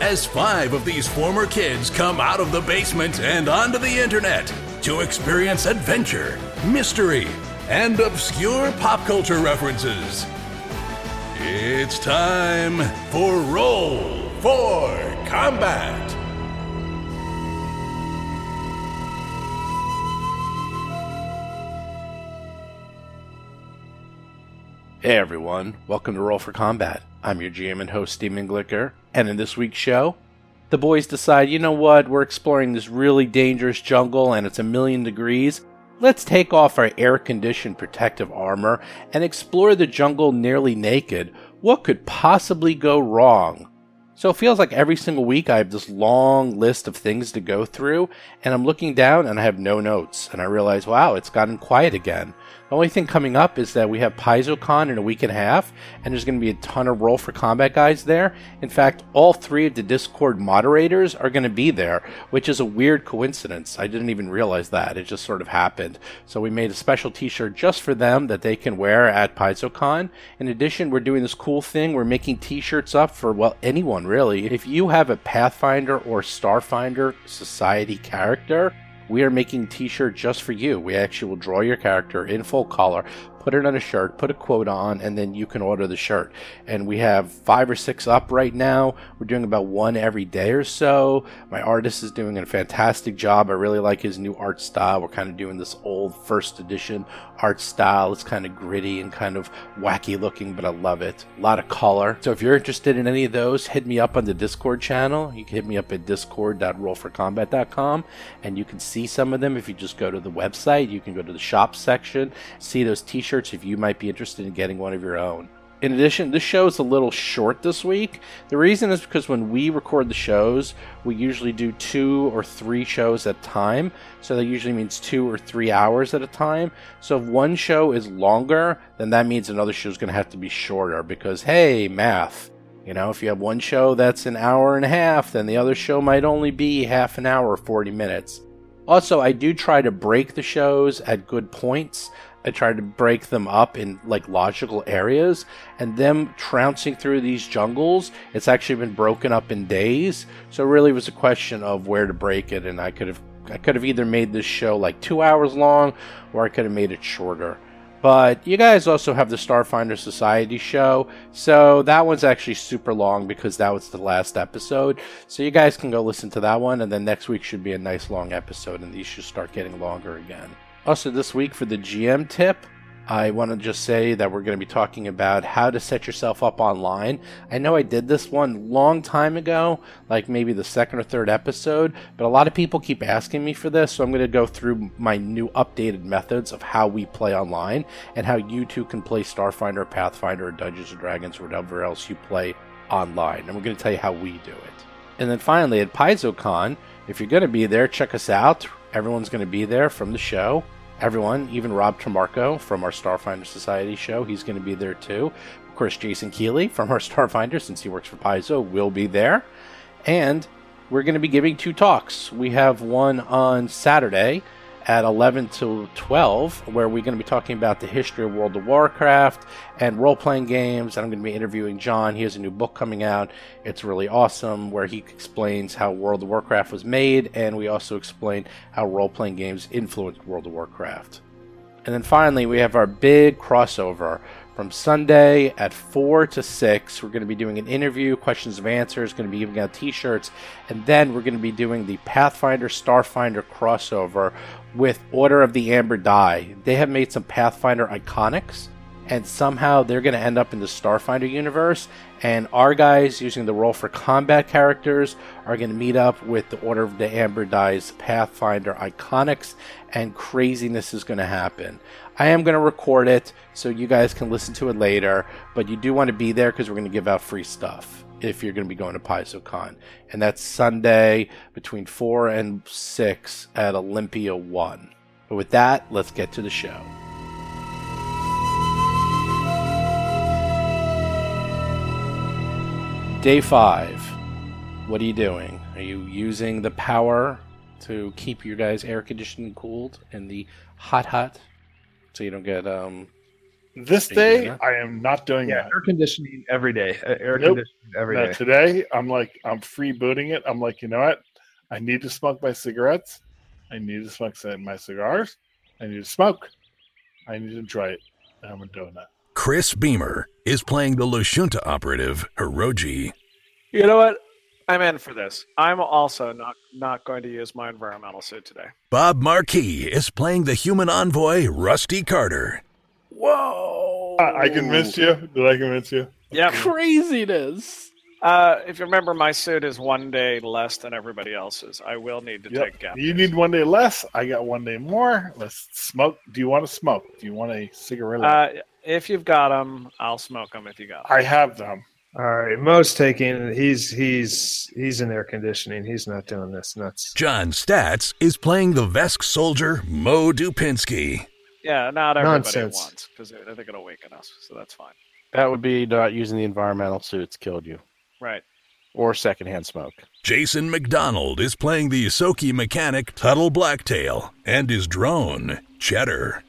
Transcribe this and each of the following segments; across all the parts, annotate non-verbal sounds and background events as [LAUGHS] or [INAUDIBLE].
as five of these former kids come out of the basement and onto the internet to experience adventure, mystery, and obscure pop culture references. It's time for Roll for Combat. Hey everyone, welcome to Roll for Combat. I'm your GM and host, Steven Glicker, and in this week's show, the boys decide, you know what, we're exploring this really dangerous jungle and it's a million degrees. Let's take off our air conditioned protective armor and explore the jungle nearly naked. What could possibly go wrong? So it feels like every single week I have this long list of things to go through, and I'm looking down and I have no notes. And I realize, wow, it's gotten quiet again. The only thing coming up is that we have PaizoCon in a week and a half, and there's going to be a ton of Roll for Combat guys there. In fact, all three of the Discord moderators are going to be there, which is a weird coincidence. I didn't even realize that. It just sort of happened. So we made a special t shirt just for them that they can wear at PaizoCon. In addition, we're doing this cool thing. We're making t shirts up for, well, anyone really. If you have a Pathfinder or Starfinder Society character, we are making t-shirt just for you. We actually will draw your character in full color, put it on a shirt, put a quote on, and then you can order the shirt. And we have five or six up right now. We're doing about one every day or so. My artist is doing a fantastic job. I really like his new art style. We're kind of doing this old first edition art style. It's kind of gritty and kind of wacky looking, but I love it. A lot of color. So if you're interested in any of those, hit me up on the Discord channel. You can hit me up at discord.rollforcombat.com and you can see some of them if you just go to the website. You can go to the shop section, see those t-shirts if you might be interested in getting one of your own. In addition, this show is a little short this week. The reason is because when we record the shows, we usually do two or three shows at a time. So that usually means two or three hours at a time. So if one show is longer, then that means another show is going to have to be shorter because, hey, math. You know, if you have one show that's an hour and a half, then the other show might only be half an hour, or 40 minutes. Also, I do try to break the shows at good points. I try to break them up in like logical areas, and them trouncing through these jungles, it's actually been broken up in days. So it really was a question of where to break it, and I could have I could have either made this show like two hours long, or I could have made it shorter. But you guys also have the Starfinder Society show, so that one's actually super long because that was the last episode. So you guys can go listen to that one, and then next week should be a nice long episode, and these should start getting longer again. Also, this week for the GM tip, I want to just say that we're going to be talking about how to set yourself up online. I know I did this one long time ago, like maybe the second or third episode, but a lot of people keep asking me for this, so I'm going to go through my new updated methods of how we play online and how you too can play Starfinder, Pathfinder, or Dungeons and Dragons, or whatever else you play online. And we're going to tell you how we do it. And then finally, at PaizoCon, if you're going to be there, check us out. Everyone's going to be there from the show. Everyone, even Rob Tremarco from our Starfinder Society show, he's going to be there too. Of course, Jason Keeley from our [LAUGHS] Starfinder, since he works for Paizo, will be there. And we're going to be giving two talks. We have one on Saturday at 11 to 12, where we're going to be talking about the history of World of Warcraft and role playing games. I'm going to be interviewing John. He has a new book coming out. It's really awesome, where he explains how World of Warcraft was made, and we also explain how role playing games influenced World of Warcraft. And then finally, we have our big crossover from Sunday at 4 to 6. We're going to be doing an interview, questions and answers, going to be giving out t shirts, and then we're going to be doing the Pathfinder Starfinder crossover with Order of the Amber Die. They have made some Pathfinder iconics, and somehow they're going to end up in the Starfinder universe. And our guys, using the Roll for Combat characters, are going to meet up with the Order of the Amber Die's Pathfinder iconics, and craziness is going to happen. I am going to record it so you guys can listen to it later, but you do want to be there because we're going to give out free stuff. If you're going to be going to PaizoCon. And that's Sunday between 4 and 6 at Olympia 1. But with that, let's get to the show. Day 5. What are you doing? Are you using the power to keep your guys air conditioned cooled in the hot hut so you don't get um This day, doing? I am not doing Yeah, that. air conditioning every day. Uh, air Nope. conditioning every No, day. today, I'm like, I'm free booting it. I'm like, you know what? I need to smoke my cigarettes. I need to smoke my cigars. I need to smoke. I need to enjoy it. And I'm doing that. Chris Beamer is playing the Lashunta operative, Hiroji. You know what? I'm in for this. I'm also not not going to use my environmental suit today. Bob Marquis is playing the human envoy, Rusty Carter. Whoa! I, I convinced you. Did I convince you? Yeah. Craziness. Uh, if you remember, my suit is one day less than everybody else's. I will need to Yep. take gap. You days. need one day less. I got one day more. Let's smoke. Do you want to smoke? Do you want a cigarette? Uh, if you've got them, I'll smoke them. If you got 'em. I have them. All right, Mo's taking. He's he's he's in air conditioning. He's not doing this nuts. John Staats is playing the Vesk soldier, Mo Dupinsky. Yeah, not everybody Nonsense. at once because I think it'll awaken us. So that's fine. That would be not using the environmental suits killed you. Right. Or secondhand smoke. Jason McDonald is playing the Ysoki mechanic, Tuttle Blacktail, and his drone, Cheddar.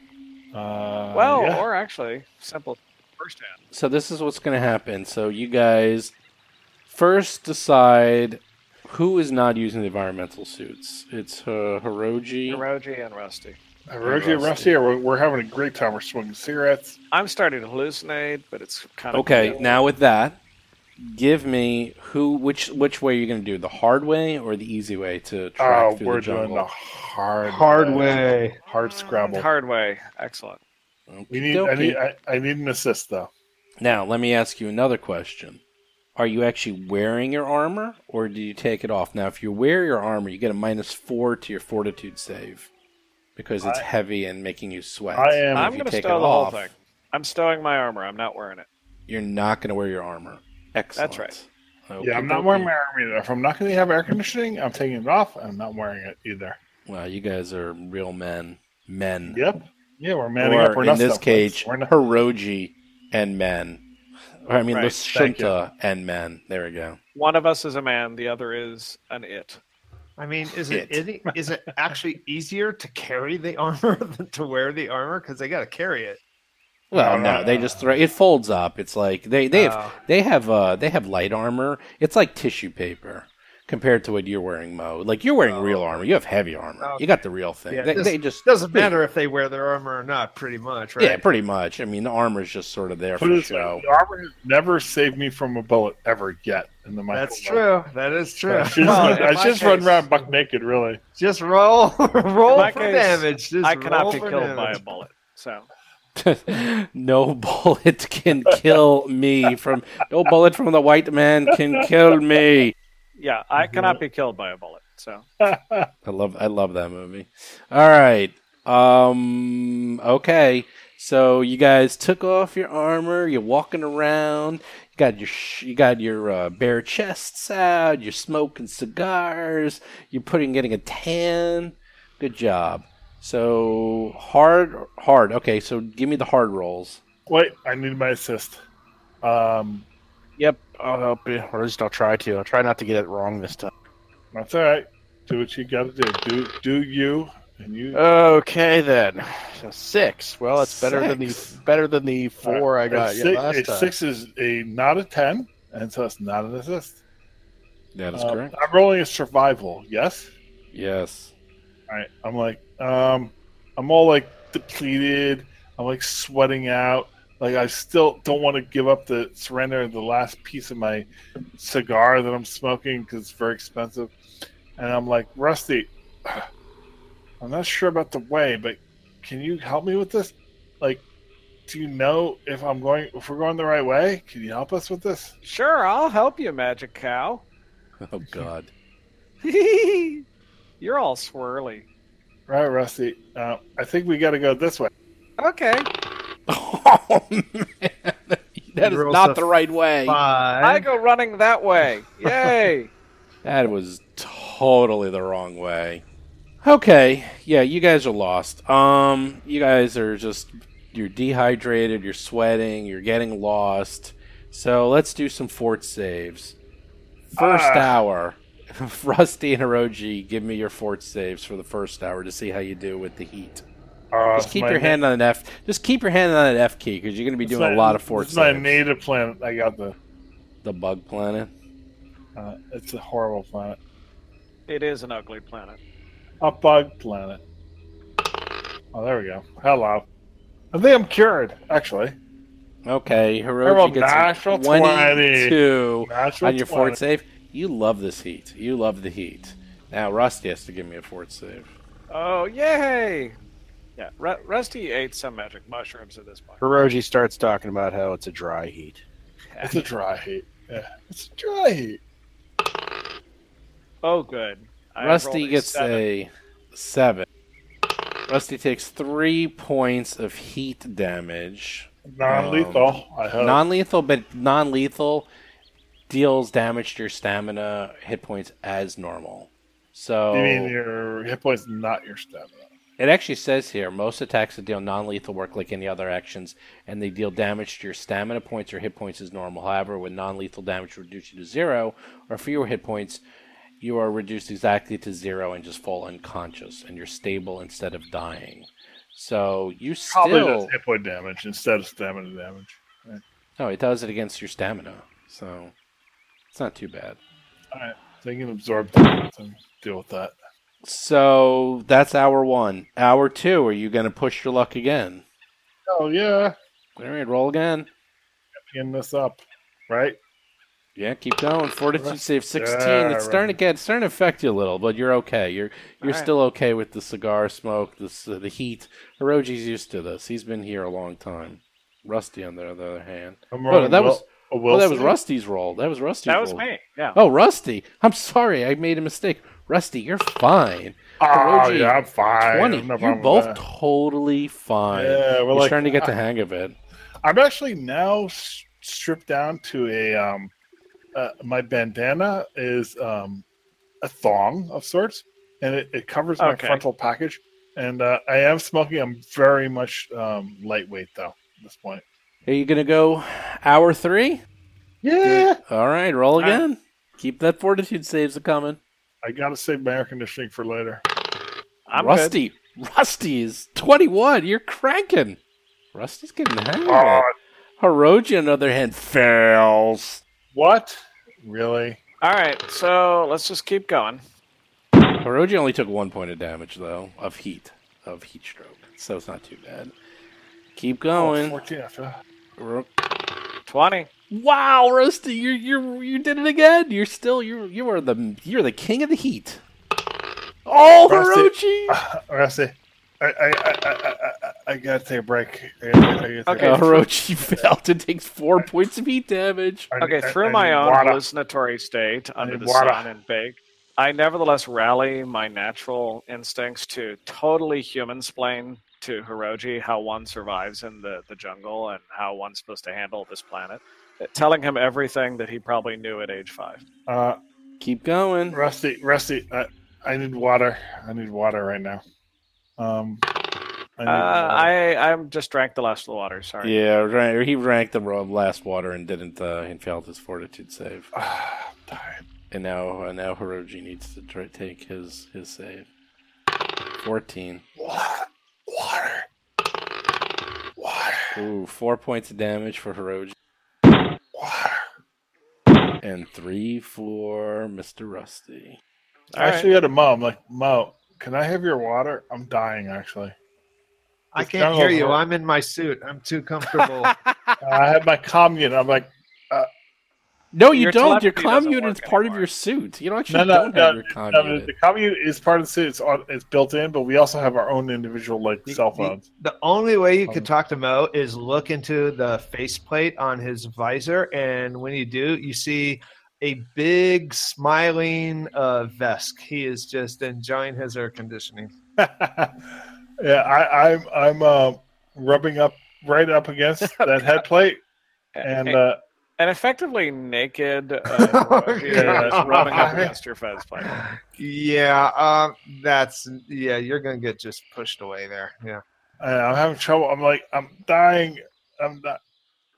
Uh, Well, yeah. or actually, simple firsthand. So this is what's going to happen. So you guys first decide who is not using the environmental suits. It's uh, Hiroji. Hiroji and Rusty. Uh, Rosie and Rusty, we're, we're having a great time. We're smoking cigarettes. I'm starting to hallucinate, but it's kind of Okay, now with that, give me who which which way are you're going to do the hard way or the easy way to track Oh, through we're the jungle. doing the hard, Hard way. hard scrabble. hard way. Excellent. We need. I need. I, I need an assist though. Now, let me ask you another question. Are you actually wearing your armor, or do you take it off? Now, if you wear your armor, you get a minus four to your fortitude save because it's I- heavy and making you sweat. I am- I'm going to stow the off, whole thing. I'm stowing my armor. I'm not wearing it. You're not going to wear your armor. Excellent. That's right. Yeah, I'm not wearing my armor either. If I'm not going to have air conditioning, I'm taking it off. And I'm not wearing it either. Wow, you guys are real men. Men. Yep. Yeah, we're manning or up. We're in not this cage. We're not- Hiroji and men. Or, I mean, Right, thank you. And men. There we go. One of us is a man. The other is an it. I mean, is it is it, [LAUGHS] is it actually easier to carry the armor [LAUGHS] than to wear the armor? Because they got to carry it. Well, No, no, no, they just throw it folds up. It's like they they have Oh. they have uh they have light armor. It's like tissue paper compared to what you're wearing, Mo. Like you're wearing real armor. You have heavy armor. You got the real thing. Yeah, they, this they just Doesn't matter if they wear their armor or not. Pretty much, right? Yeah, pretty much. I mean, the armor is just sort of there Put for it this way, show. the armor has never saved me from a bullet ever yet. In the That's whole true. That is true. I just, Well, I my just run around buck naked, really. Just roll, [LAUGHS] roll my for case, damage. Just I cannot be for killed by a bullet. So [LAUGHS] no bullet can kill me from no bullet from the white man can kill me. yeah, I cannot be killed by a bullet. So [LAUGHS] I love I love that movie. All right. Um okay. So you guys took off your armor, you're walking around, you got your sh- you got your uh, bare chests out, you're smoking cigars, you're putting getting a tan. Good job. So hard hard. Okay, so give me the hard rolls. Wait, I need my assist. Um, Yep, I'll help you. Or at least I'll try to. I'll try not to get it wrong this time. that's all right. Do what you got to do. Do do you you. Okay then. So six. Well, it's better than the better than the four I got six, last a time. six is a not a ten, and so it's not an assist. That is Um, correct. I'm rolling a survival. Yes. Yes. All right. I'm like, um, I'm all like depleted. I'm like sweating out. Like I still don't want to give up the surrender the last piece of my cigar that I'm smoking because it's very expensive. And I'm like, Rusty, I'm not sure about the way, but can you help me with this? Like, do you know if I'm going if we're going the right way? Can you help us with this? sure, I'll help you, Magic Cow. [LAUGHS] Oh God. [LAUGHS] You're all swirly. Right, Rusty. Uh, I think we got to go this way. Okay. Oh man, [LAUGHS] That is not the right way. Five. I go running that way. Yay! That was totally the wrong way. Okay, yeah, you guys are lost. Um, you guys are just you're dehydrated, you're sweating, you're getting lost. So let's do some fort saves. First Ah. hour, [LAUGHS] Rusty and Hiroji, give me your fort saves for the first hour to see how you do with the heat. Uh, Just keep my your na- hand on an F. Just keep your hand on an F key because you're going to be it's doing a lot of fort It's my native planet. I got the. The bug planet. Uh, it's a horrible planet. It is an ugly planet. A bug planet. Oh, there we go. Hello. I think I'm cured, actually. Okay, Roll Hiroji gets natural a 20. 22 Natural on your 20. fort save. You love this heat. You love the heat. Now Rusty has to give me a fort save. Oh, yay! Yeah, Ru- Rusty ate some magic mushrooms at this point. Hiroji starts talking about how it's a dry heat. It's a dry heat. Yeah, it's a dry heat. Oh, good. I Rusty a gets seven. a seven. Rusty takes three points of heat damage. Non-lethal. Um, I hope. Non-lethal, but non-lethal deals damage to your stamina hit points as normal. So you mean your hit points, not your stamina? It actually says here most attacks that deal non lethal work like any other actions, and they deal damage to your stamina points or hit points as normal. However, when non lethal damage reduces you to zero or fewer hit points, you are reduced exactly to zero and just fall unconscious, and you're stable instead of dying. So you Probably still. does hit point damage instead of stamina damage. No, it does it against your stamina. So it's not too bad. All right, so you can absorb damage and deal with that. So that's hour one. Hour two, are you going to push your luck again? Oh yeah, All right, roll again. picking this up, right? Yeah, keep going. Fortitude save sixteen. Yeah, it's starting to get it's starting to affect you a little, but you're okay. You're you're All right. still okay with the cigar smoke, this uh, the heat. Hiroji's used to this. He's been here a long time. Rusty, on the other hand, I'm Oh, rolling that was- a well, that was Rusty's role. That was Rusty's. That was roll. me. Yeah. Oh, Rusty. I'm sorry. I made a mistake. Rusty, you're fine. Oh Hiroji, yeah, I'm fine. Twenty. No you're both totally fine. Yeah, we're you're like- starting to get the hang of it. I'm actually now stripped down to a um, uh, my bandana is um, a thong of sorts, and it, it covers my Okay. frontal package. And uh, I am smoking. I'm very much um, lightweight though at this point. Are you gonna go hour three? Yeah, All right, roll right. again. Keep that fortitude saves a coming. I gotta save my air conditioning for later. I'm good. Rusty, Rusty is 21. You're cranking. Rusty's getting the hang Oh. Hiroji, on the other hand, fails. What? Really? All right, so let's just keep going. Hiroji only took one point of damage, though, of heat, of heat stroke. So it's not too bad. Keep Oh, going. 14 after. Ru- 20. wow, Rusty, you you you did it again. You're still you you are the you're the king of the heat. Oh, oh Rusty. Hiroji! Rusty, I, I, I, I, I, I gotta take a break. I gotta, I gotta take Okay. A break. Hiroji [LAUGHS] failed and takes four points of heat damage. I- Okay, I- through I my need own water. hallucinatory state under need the water. sun and bake, I nevertheless rally my natural instincts to totally human splain to Hiroji how one survives in the, the jungle and how one's supposed to handle this planet, telling him everything that he probably knew at age five. Uh, Keep going. Rusty, Rusty, I, I need water. I need water right now. Um, I Uh. I I'm just drank the last of the water. Sorry. Yeah, right, he drank the last water and didn't. Uh, and failed his fortitude save. Ah, I'm tired. And now, uh, now Hiroji needs to try take his his save. Fourteen. Wa- Water. Water. Ooh, four points of damage for Hiroji, Water. and three for Mister Rusty. I actually had a mom like Mo. Can I have your water? I'm dying actually. I can't hear a- you. I'm in my suit. I'm too [LAUGHS] comfortable. I have my commune. I'm like, No, you Your don't. Your telepathy commune is part of your suit. You don't actually no, no, don't no, have your no, commune. the commune is part of the suit. It's, on, it's built in, but we also have our own individual like You- cell you- phones. the only way you Um, could talk to Mo is look into the faceplate on his visor, and when you do, you see a big smiling uh, Vesk. He is just enjoying his air conditioning. [LAUGHS] yeah, I, I'm I'm uh, rubbing up right up against [LAUGHS] that head plate, and and, uh, effectively naked, uh, [LAUGHS] Yeah. just rubbing up against your fez plate. Yeah, um, that's yeah. You're gonna get just pushed away there. Yeah. I'm having trouble. I'm like, I'm dying. I'm not.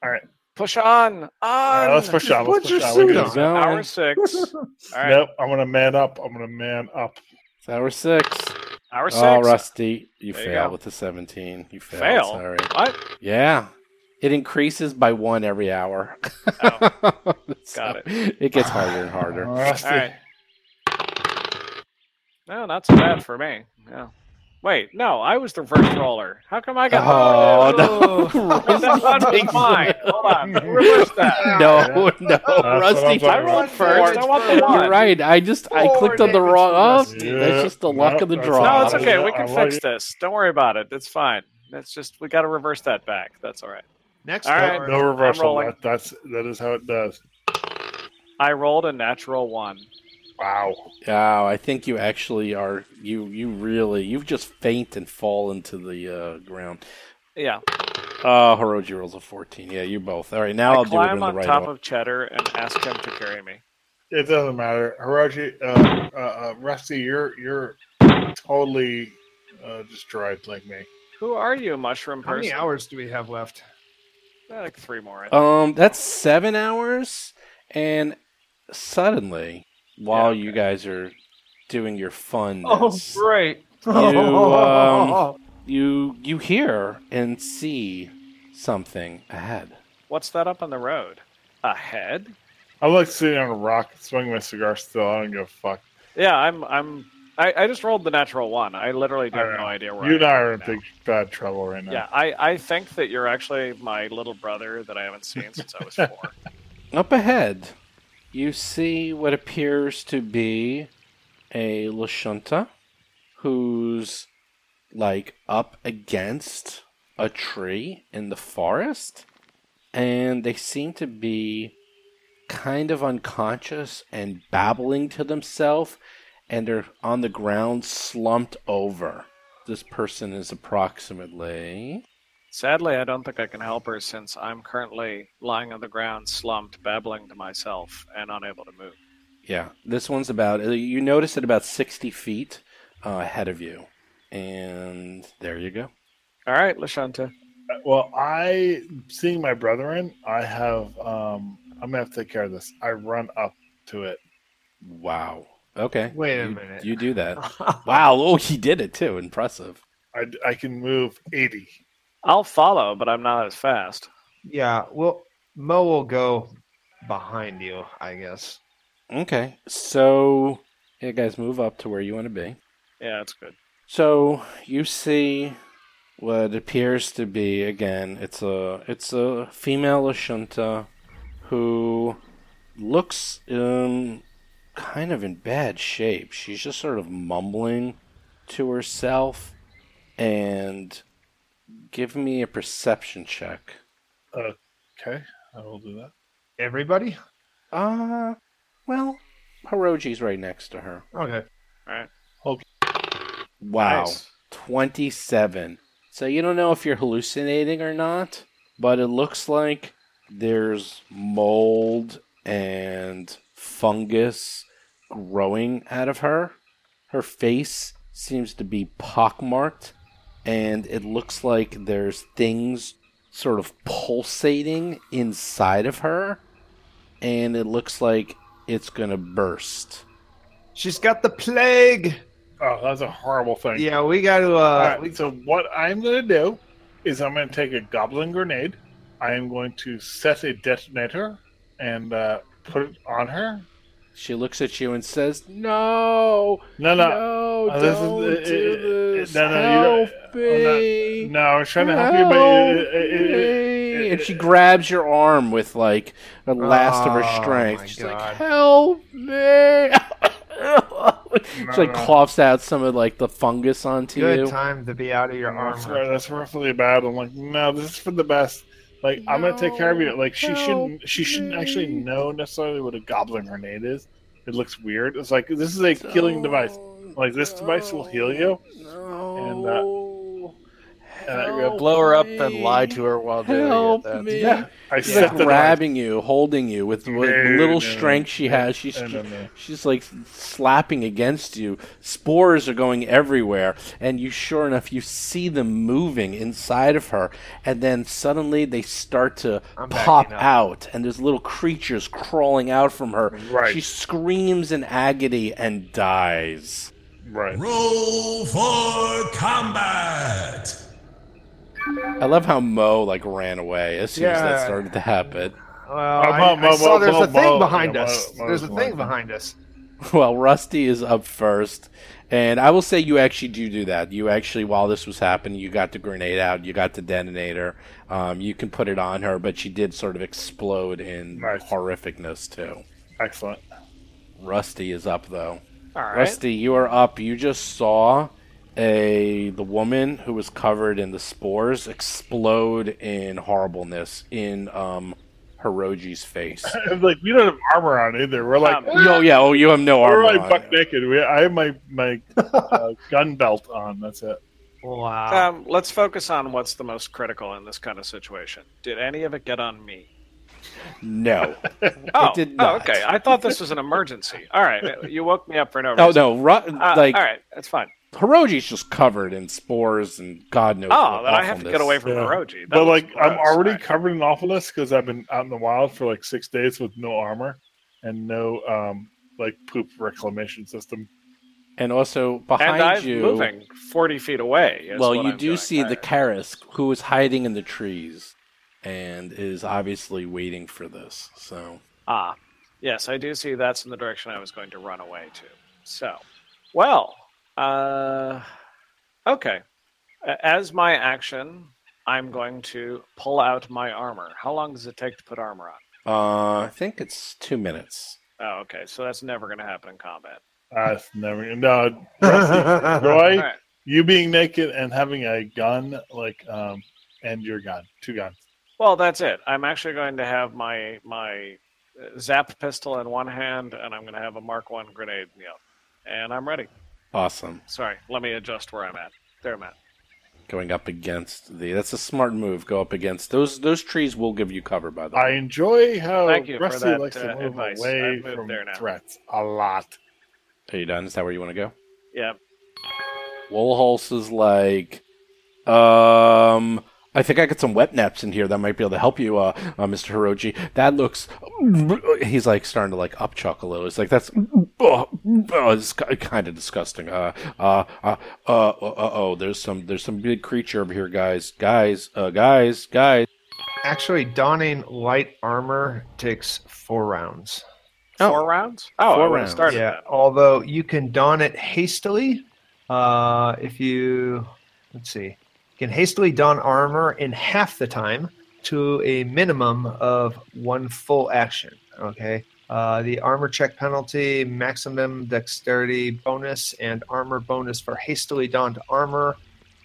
All right, Push on, on. all right let's push on. Let's put push on. We suit can- on. Hour six. [LAUGHS] All right, Nope, I'm gonna man up. I'm gonna man up. It's hour six. Hour oh, six. Oh, Rusty, you There you fail with the 17. You failed. Fail? Sorry. What? Yeah. It increases by one every hour. [LAUGHS] Oh. So Got it. It gets harder and harder. Rusty. All right. No, not so bad for me. Yeah. Wait, no, I was the reverse roller. How come I got? Oh, no. [LAUGHS] [LAUGHS] that one was mine. [LAUGHS] Hold on, reverse that. No, no, what Rusty. I'm talking I rolled about. first. I want the one. You're right. I just I clicked on the wrong. Oh, Yeah, that's just the luck no, of the draw. No, it's okay. We can I like fix it. this. Don't worry about it. It's fine. It's just we got to reverse that back. That's all right. Next All right. door. No reversal. That, that's that is how it does. I rolled a natural one. Wow. Wow, I think you actually are. You you really you've just faint and fall into the uh, ground. Yeah. Oh, Hiroji rolls a 14. Yeah, you both. All right, now I I'll do it in climb the on right top order. of Cheddar and ask him to carry me. It doesn't matter. Hiroji, uh, uh, uh, Rusty, you're you're totally uh, destroyed like me. Who are you, mushroom How person? How many hours do we have left? Eh, Like three more. I think. Um, that's seven hours, and suddenly, while Yeah, you guys are doing your fun, Oh, great! [LAUGHS] um, [LAUGHS] you you hear and see something ahead. What's that up on the road? Ahead? I'm like sitting on a rock, swinging my cigar still. I don't give a fuck. Yeah, I'm. I'm. I, I just rolled the natural one. I literally I have don't no know. idea where You and I I are in now. big bad trouble right now. Yeah, I, I think that you're actually my little brother that I haven't seen since I was four. Up ahead, you see what appears to be a Lashunta who's like up against a tree in the forest, and they seem to be kind of unconscious and babbling to themselves, and they're on the ground slumped over. This person is approximately Sadly, I don't think I can help her since I'm currently lying on the ground, slumped, babbling to myself, and unable to move. Yeah, this one's about. uh, You notice it about sixty feet uh, ahead of you, and there you go. All right, Lashunta. Well, I seeing my brother in, I have. um I'm gonna have to take care of this. I run up to it. Wow. Okay. Wait a You- minute. You do that. [LAUGHS] wow. Oh, he did it too. Impressive. I, I can move 80. I'll follow, but I'm not as fast. yeah, well, Mo will go behind you, I guess. Okay. So, yeah, guys, move up to where you want to be. Yeah, that's good. So you see what appears to be again. It's a it's a female Lashunta who looks um kind of in bad shape. She's just sort of mumbling to herself. And give me a perception check. Okay, I will do that. Everybody? Uh well, Hiroji's right next to her. Okay. All right. Wow. Nice. 27. So you don't know if you're hallucinating or not, but it looks like there's mold and fungus growing out of her. Her face seems to be pockmarked, and it looks like there's things sort of pulsating inside of her, and it looks like it's gonna burst. She's got the plague. Oh, that's a horrible thing. Yeah, we got to. Uh, All we- so what I'm going to do is I'm going to take a goblin grenade. I am going to set a detonator and uh, put it on her. She looks at you and says, "No, No, no, no, this is- don't uh, uh, do no, no, you don't- Help oh, I'm me. no. I was trying to help you, but it, it, it, me. it, and she grabs your arm with like the last of her Oh, strength. She's God. like, "Help me!" [LAUGHS] she like coughs out some of like the fungus onto good you. time to be out of your that's, armor. that's roughly bad. I'm like, no, this is for the best. Like, I'm gonna take care of you. Like, she shouldn't. She shouldn't actually know necessarily what a goblin grenade is. It looks weird. It's like this is a healing device. Like, this device will heal you. No. And, uh, and I Blow her up and lie to her while doing Help it. Me. yeah, I She's set like the grabbing you, holding you with what No, little no, strength she has. She's no, no, no. she's like slapping against you. Spores are going everywhere, and you sure enough you see them moving inside of her, and then suddenly they start to I'm pop backing up. out, and there's little creatures crawling out from her. Right. She screams in agony and dies. Right. Roll for combat. I love how Mo like ran away as soon as that started to happen. Well, Uh, I, Mo- I saw Mo- there's Mo- a thing Mo- behind yeah, us. Mo- there's a thing one. behind us. [LAUGHS] Well, Rusty is up first, and I will say you actually do do that. You actually, while this was happening, you got the grenade out, you got the detonator. Um, you can put it on her, but she did sort of explode in Nice. horrificness too. Excellent. Rusty is up though. All right. Rusty, you are up. You just saw a the woman who was covered in the spores explode in horribleness in um Hiroji's face. [LAUGHS] like we don't have armor on either. We're like Um, oh yeah, oh you have no armor. we're armor. like buck naked. We, I have my my uh, [LAUGHS] gun belt on. That's it. Wow. Um, let's focus on what's the most critical in this kind of situation. Did any of it get on me? No. [LAUGHS] Oh, did oh, okay. I thought this was an emergency. All right, you woke me up for no reason. Oh no, Ru- Uh, like all right, that's fine. Hiroji's just covered in spores and God knows. Oh, what then I have to get away from Yeah. Hiroji. That but looks like I'm already All right. covered in awfulness because I've been out in the wild for like six days with no armor and no um like poop reclamation system. And also and behind I'm you, moving forty feet away. is well, what you I'm do doing. see All the right. Karis who is hiding in the trees and is obviously waiting for this. So Ah, yes, I do see that's in the direction I was going to run away to. So, well, uh, okay. As my action, I'm going to pull out my armor. How long does it take to put armor on? uh, I think it's two minutes. Oh, okay. So that's never going to happen in combat. Uh, it's never no Rusty, [LAUGHS] Roy, All right. you being naked and having a gun like um and your gun, two guns. Well, that's it. I'm actually going to have my my uh, zap pistol in one hand, and I'm going to have a Mark One grenade in the other. And I'm ready. Awesome. Sorry, let me adjust where I'm at. There I'm at. Going up against the that's a smart move. Go up against those those trees will give you cover by the way, I enjoy how Thank you for Rusty that, likes to uh, move advice. away I've moved from there now. threats a lot. Are you done? Is that where you want to go? Yeah. Woolholz is like, um, I think I got some wet naps in here that might be able to help you, uh, uh Mr. Hiroji. That looks. He's like starting to like upchuck a little. It's like that's. Oh, oh, it's kind of disgusting. Uh, uh, uh, uh, uh, oh, there's some there's some big creature over here, guys, guys, uh, guys, guys. Actually, donning light armor takes four rounds. Oh. Four rounds? Oh, Four rounds. started yeah, although you can don it hastily. Uh, if you let's see, you can hastily don armor in half the time to a minimum of one full action. Okay. Uh, the armor check penalty, maximum dexterity bonus, and armor bonus for hastily donned armor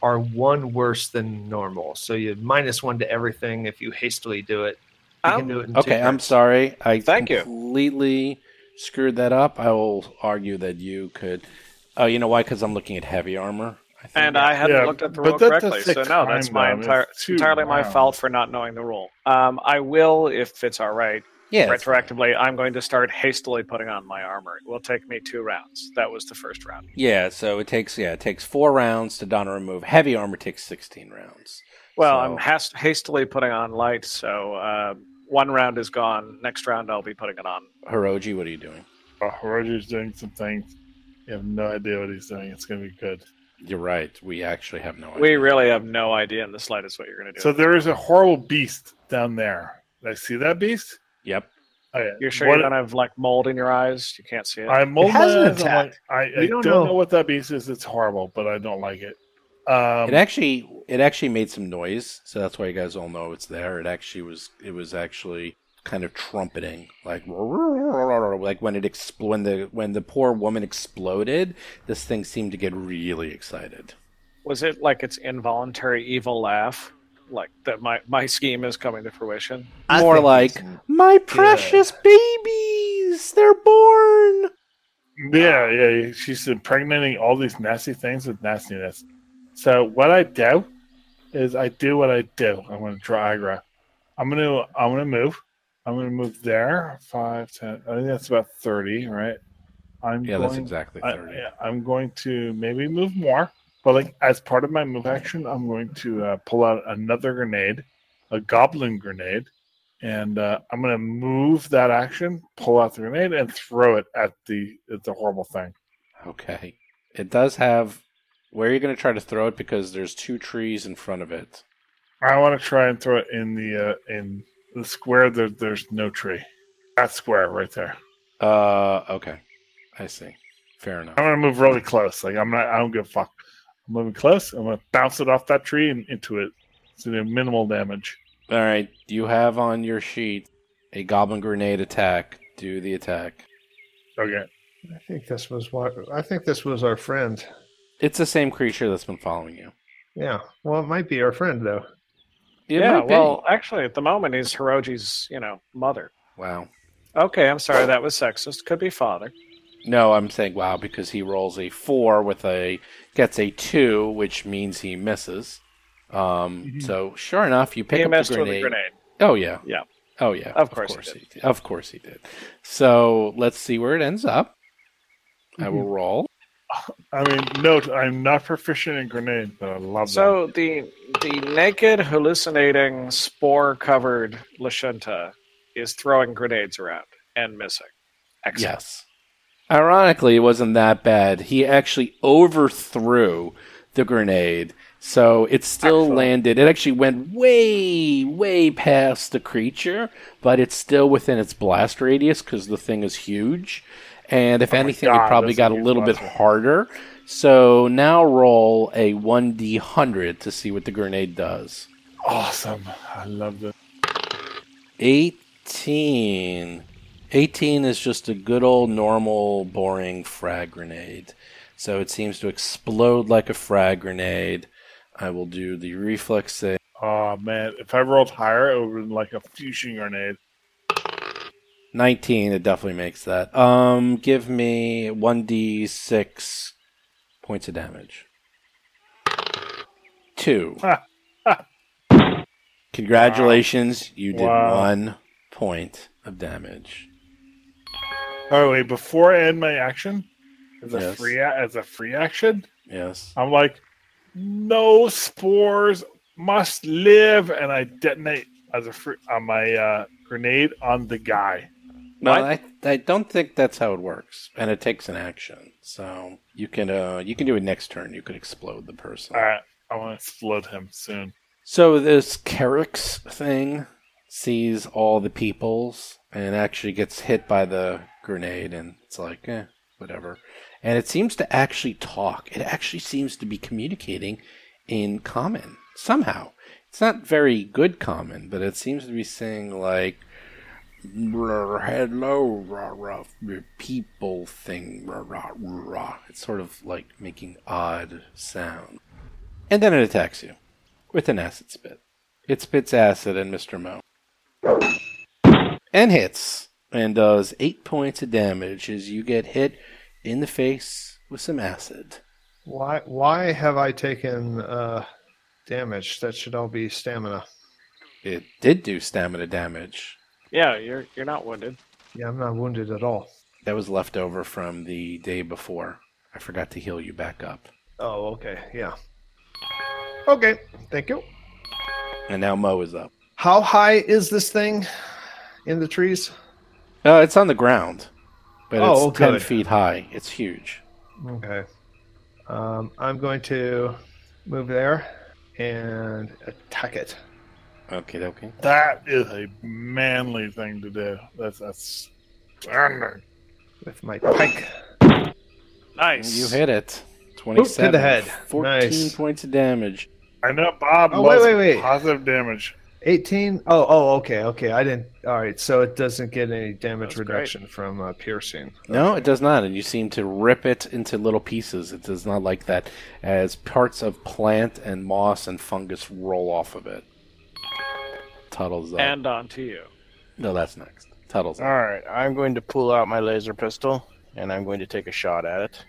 are one worse than normal. So you minus one to everything if you hastily do it. You Um, can do it in two Okay, I'm sorry. I Thank you. completely screwed that up. I will argue that you could. Oh, you know why? Because I'm looking at heavy armor. I. And I hadn't Yeah, looked at the rule correctly, so no, that's my though. I mean, entire, it's two entirely my fault for not knowing the rule. Um, I will, if it's all right, yeah, retroactively, I'm going to start hastily putting on my armor. It will take me two rounds. That was the first round. Yeah, so it takes yeah, it takes four rounds to don or remove. Heavy armor takes sixteen rounds. Well, So- I'm hast- hastily putting on light, so uh, one round is gone. Next round, I'll be putting it on. Hiroji, what are you doing? Oh, Roger's doing some things. You have no idea what he's doing. It's going to be good. You're right. We actually have no idea. We really have no idea in the slightest what you're going to do. So there is a horrible beast down there. Did I see that beast? Yep. Oh, yeah. you're sure What- you don't have like mold in your eyes? You can't see it. I'm mold has an my I'm attack. like, I, I don't, don't know. know. what that beast is. It's horrible, but I don't like it. Um, It actually it actually made some noise, so that's why you guys all know it's there. It actually was it was actually kind of trumpeting, like like when it expl- when the when the poor woman exploded, this thing seemed to get really excited. Was it like its involuntary evil laugh? Like that my, my scheme is coming to fruition? I More like my precious babies, they're born. yeah, yeah. She's impregnating all these nasty things with nastiness. So what I do is I do what I do. I'm going to draw aggro. I'm going to I'm going to move. I'm going to move there. Five, ten. I think that's about thirty, right? I'm Yeah, going, that's exactly 30. yeah, I'm going to maybe move more, but like as part of my move action, I'm going to uh, pull out another grenade, a goblin grenade, and uh, I'm going to move that action, pull out the grenade, and throw it at the at the horrible thing. Okay. It does have. Where are you going to try to throw it? Because there's two trees in front of it. I want to try and throw it in the uh, in the square. There, there's no tree. That square right there. Uh, okay. I see. Fair enough. I'm gonna move really close. Like I'm not. I don't give a fuck. I'm moving close. I'm gonna bounce it off that tree and into it. So do minimal damage. All right. You have on your sheet a goblin grenade attack. Do the attack. Okay. I think this was what I think this was our friend. It's the same creature that's been following you. Yeah. Well, it might be our friend though. It yeah, well, actually, at the moment, he's Hiroji's, you know, mother. wow. Okay, I'm sorry, that was sexist. Could be father. No, I'm saying wow because he rolls a four with a gets a two, which means he misses. Um, so sure enough, you pick he up the with grenade. a grenade. Oh yeah, Yeah. oh yeah. Of course he he did. Of course he did. So let's see where it ends up. I will roll. I mean, note I'm not proficient in grenade, but I love them. So the the naked, hallucinating, spore-covered Lashunta is throwing grenades around and missing. Excellent. Yes. Ironically, it wasn't that bad. He actually overthrew the grenade, so it still Excellent. landed. It actually went way, way past the creature, but it's still within its blast radius because the thing is huge. And if Oh anything, God, it probably got a little bit harder. So now roll a 1d100 to see what the grenade does. Awesome. I love it. 18. 18 is just a good old normal boring frag grenade. So it seems to explode like a frag grenade. I will do the reflex save. Oh man, if I rolled higher, it would have been like a fusion grenade. 19, it definitely makes that. Um, give me 1d6 points of damage. Two. [LAUGHS] Congratulations, you did Wow. one point of damage. Oh wait, before I end my action, as a Yes. free as a free action, Yes. I'm like, no spores must live, and I detonate as a free on my uh, grenade on the guy. No? I, I don't think that's how it works, and it takes an action. So you can uh you can do it next turn. You could explode the person. All right, I want to explode him soon. So this Kerix thing sees all the peoples and actually gets hit by the grenade, and it's like, eh, whatever. And it seems to actually talk. It actually seems to be communicating in common somehow. It's not very good common, but it seems to be saying like, "Rah, "Hello, rah, rah, people thing." Rah, rah, rah. It's sort of like making odd sound, and then it attacks you with an acid spit. It spits acid at Mr. Mo. And hits. And does eight points of damage as you get hit in the face with some acid. Why? Why have I taken uh, damage? That should all be stamina. It did do stamina damage. Yeah, you're you're not wounded. Yeah, I'm not wounded at all. That was left over from the day before. I forgot to heal you back up. Oh, okay. Yeah. Okay. Thank you. And now Mo is up. How high is this thing in the trees? Uh, it's on the ground, but Oh, it's 10 feet high. It's huge. Okay. Um, I'm going to move there and attack it. Okay, okay. That is a manly thing to do. That's that's standard. with my pike. Nice. You hit it. 27. head. 14 Nice. points of damage. I know Bob Oh, wait, wait, wait. positive damage. 18. Oh, oh, okay, okay. I didn't. All right, so it doesn't get any damage That's great. reduction from uh, piercing. No, it does not, and you seem to rip it into little pieces. It does not like that, as parts of plant and moss and fungus roll off of it. Tuttle's up. and on to you. no, that's next. Tuttle's All up. right, I'm going to pull out my laser pistol and I'm going to take a shot at it.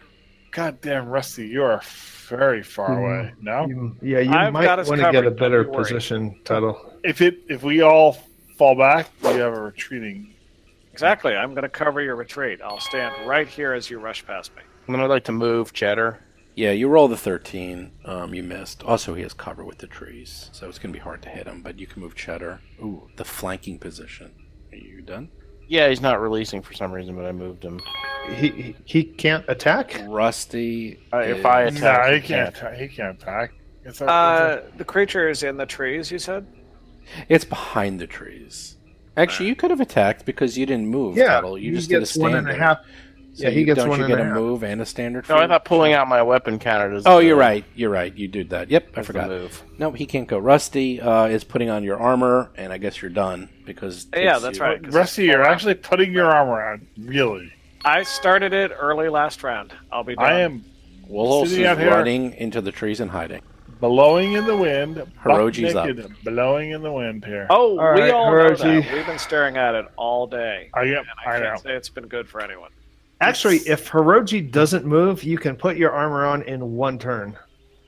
God damn, Rusty, you are very far Mhm. away. No, You- yeah, you I've might got want to get a better don't you worry. position, Tuttle. if it if we all fall back, we have a retreating. Exactly. I'm going to cover your retreat. I'll stand right here as you rush past me. And then I'd like to move Cheddar. Yeah, you roll the 13. Um, you missed. Also, he has cover with the trees, so it's going to be hard to hit him, but you can move Cheddar. Ooh, the flanking position. Are you done? Yeah, he's not releasing for some reason, but I moved him. He he, he can't attack. Rusty. Uh, if I attack, No, he he can't. can't. He can't attack. It's a, Uh, the creature is in the trees, you said? It's behind the trees. Actually, you could have attacked because you didn't move. Yeah, Tuttle. you he just did a gets one standard. and a half. So Yeah, he you- gets don't one you get a a half. move and a standard? No, I thought pulling out my weapon counted as. Oh, the- you're right. You're right. You did that. Yep, I forgot. move. No, he can't go. Rusty uh, is putting on your armor, and I guess you're done because. Yeah, that's you- right. 'cause Rusty, you're full actually putting your armor on. Really, I started it early last round. I'll be done. I am Wolholz is Sitting out here- running into the trees and hiding. blowing in the wind. Hiroji's up. blowing in the wind here. Oh, All we right, all know that. We've been staring at it all day. I, am, And I, I know. can't say it's been good for anyone. Actually, if Hiroji doesn't move, you can put your armor on in one turn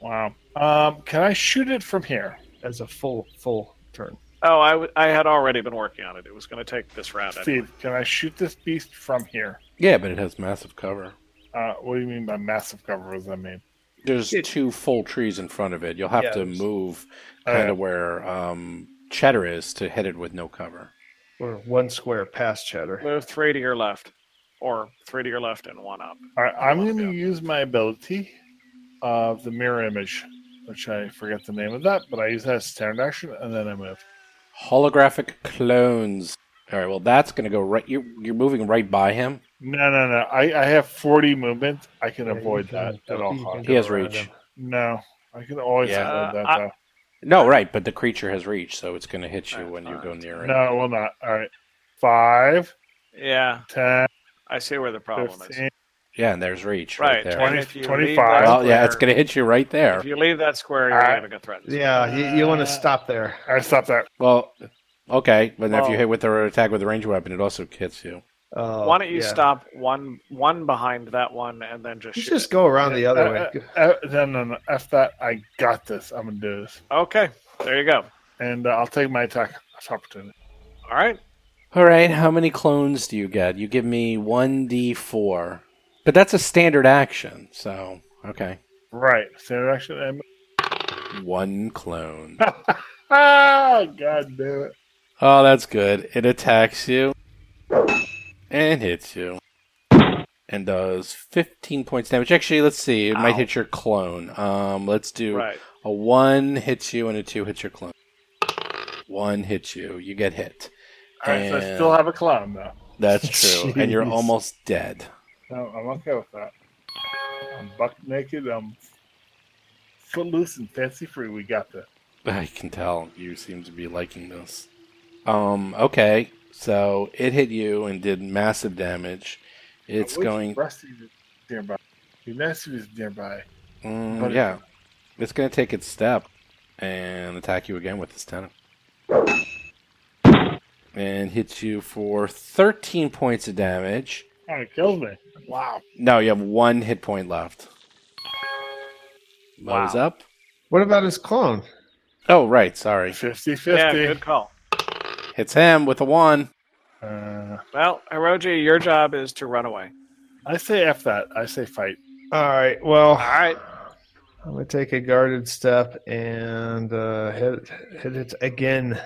Wow. Um, can I shoot it from here? as a full full turn. Oh, I, w- I had already been working on it. It was going to take this round. Anyway. Steve, can I shoot this beast from here? Yeah, but it has massive cover. Uh, what do you mean by massive cover? What does that mean? There's It- two full trees in front of it. You'll have Yeah, to there's- move Oh, kind yeah. of where um, Cheddar is to hit it with no cover. Or one square past Cheddar. Move three to your left, or three to your left and one up. All right, I'm going to use my ability of the mirror image, which I forget the name of that, but I use that as standard action, and then I move. Holographic clones. All right, well that's going to go right. You're you're moving right by him. No, no, no. I, I have 40 movement. I can Yeah, you avoid can- that at all costs. He has go reach. him. No, I can always Yeah. avoid that, Uh, I- No, right, but the creature has reach, so it's going to hit you Right, when you go near it. No, it will not. All right. 5, Yeah, 10, I see where the problem is. Yeah, and there's reach right, Right, there. 20, and if you leave 25. that Well, yeah, it's going to hit you right there. If you leave that square, you're Alright. having a threat. Yeah, you, you want to stop there. I stop that. Well, okay, but then if you hit with the attack with a ranged weapon, it also hits you. Uh, Why don't you yeah. stop one one behind that one and then just You shoot just it? go around the other Uh, way. uh, uh, no, no, no. F that. I got this. I'm going to do this. Okay, there you go. And uh, I'll take my attack opportunity. All right. All right, how many clones do you get? You give me 1d4. But that's a standard action, so, okay. Right. Standard action. And... One clone. [LAUGHS] ah, God damn it. Oh, that's good. It attacks you and hits you and does 15 points damage. Actually, let's see. It might hit your clone. Um, let's do Right. a 1 hits you and a 2 hits your clone. 1 hits you. You get hit. Right, so I still have a clown, though. That's true. and you're [LAUGHS] almost dead. No, I'm okay with that. I'm buck naked. I'm footloose and fancy free. We got this. I can tell you seem to be liking this. Um, okay. So it hit you and did massive damage. It's going Rusty nearby. Be nice if nearby. Mm, But- yeah. It's going to take its step and attack you again with its tentacle. And hits you for 13 points of damage. Oh, it kills me. Wow. No, you have one hit point left. Mows Wow. up. What about his clone? Oh, right. Sorry. 50 Yeah, 50. good call. Hits him with a 1. Uh, Well, Hiroji, your job is to run away. I say F that. I say fight. All right. Well, All right. I'm gonna take a guarded step and uh, hit hit it again.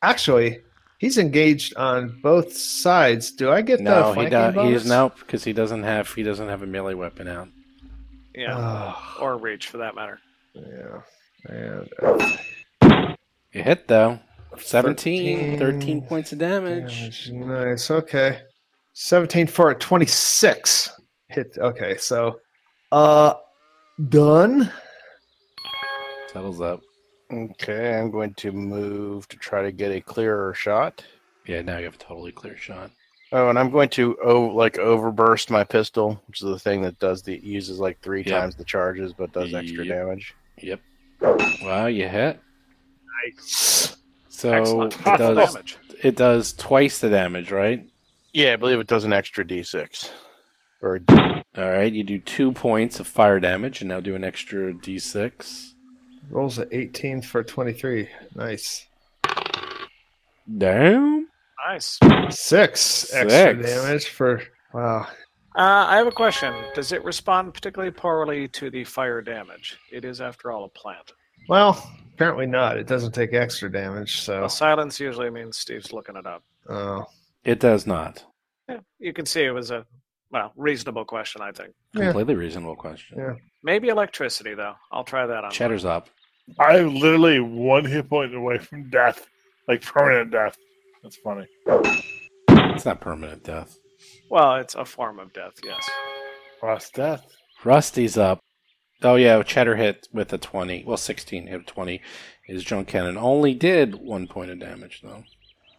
Actually, he's engaged on both sides. Do I get the No, he flanking does. bonus? He's nope because he doesn't have he doesn't have a melee weapon out. Yeah. Oh, or reach for that matter. yeah. And, uh, You hit though. 17, 13, 13 points of damage. damage. Nice. Okay. 17 for a 26 hit. Okay. So, uh, done. Settles up. Okay, I'm going to move to try to get a clearer shot. Yeah, now you have a totally clear shot. Oh, and I'm going to oh, like overburst my pistol, which is the thing that does the uses like three Yep. times the charges but does extra Yep. damage. Yep. Wow, you hit. Nice. So Excellent. it does damage. it does twice the damage, right? Yeah, I believe it does an extra d6. Or d- All right, you do two points of fire damage, and now do an extra d6. Rolls at 18 for 23. Nice. Damn. Nice. Six, extra damage for. Wow. Uh, I have a question. Does it respond particularly poorly to the fire damage? It is, after all, a plant. Well, apparently not. It doesn't take extra damage, so. Well, silence usually means Steve's looking it up. Oh. It does not. Yeah, you can see it was a well reasonable question. I think Yeah. Completely reasonable question. Yeah. Maybe electricity though. I'll try that on. Cheddar's up. I'm literally one hit point away from death, like permanent death. That's funny. It's not permanent death. Well, it's a form of death. Yes. Rust death. Rusty's up. Oh yeah, Cheddar hit with a twenty. Well, sixteen hit twenty. His junk cannon only did one point of damage though.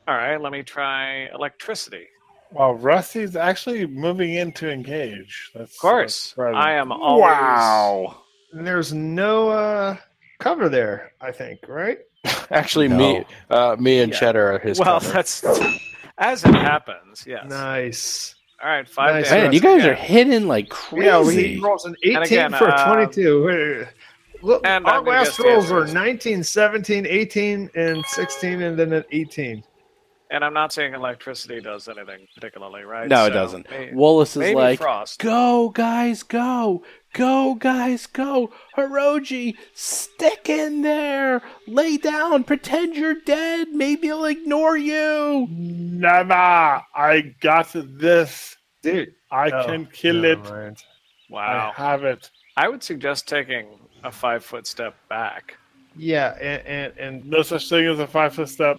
All right. Let me try electricity. Wow, Rusty's actually moving in to engage. That's Of course, that's. I am always. And there's no uh, cover there, I think, right? [LAUGHS] actually, No. me, uh, me and Yeah. Cheddar are his. Well, cover. that's as it happens. Yes. Nice. All right. Five Nice. Man, you guys again. are hitting like crazy. Yeah, well, he rolls an 18 again, for uh, 22. Look, and our last rolls were answers. 19, 17, 18, and 16, and then an 18. And I'm not saying electricity does anything particularly, right? No, it doesn't. may- Wallace is like, frost. go guys, go, go guys, go. Hiroji, stick in there, lay down, pretend you're dead. Maybe he'll ignore you. Never. I got this. Dude. I Oh, can kill never it. mind. Wow. I have it. I would suggest taking a five foot step back. Yeah, and, and, and No such thing as a five foot step.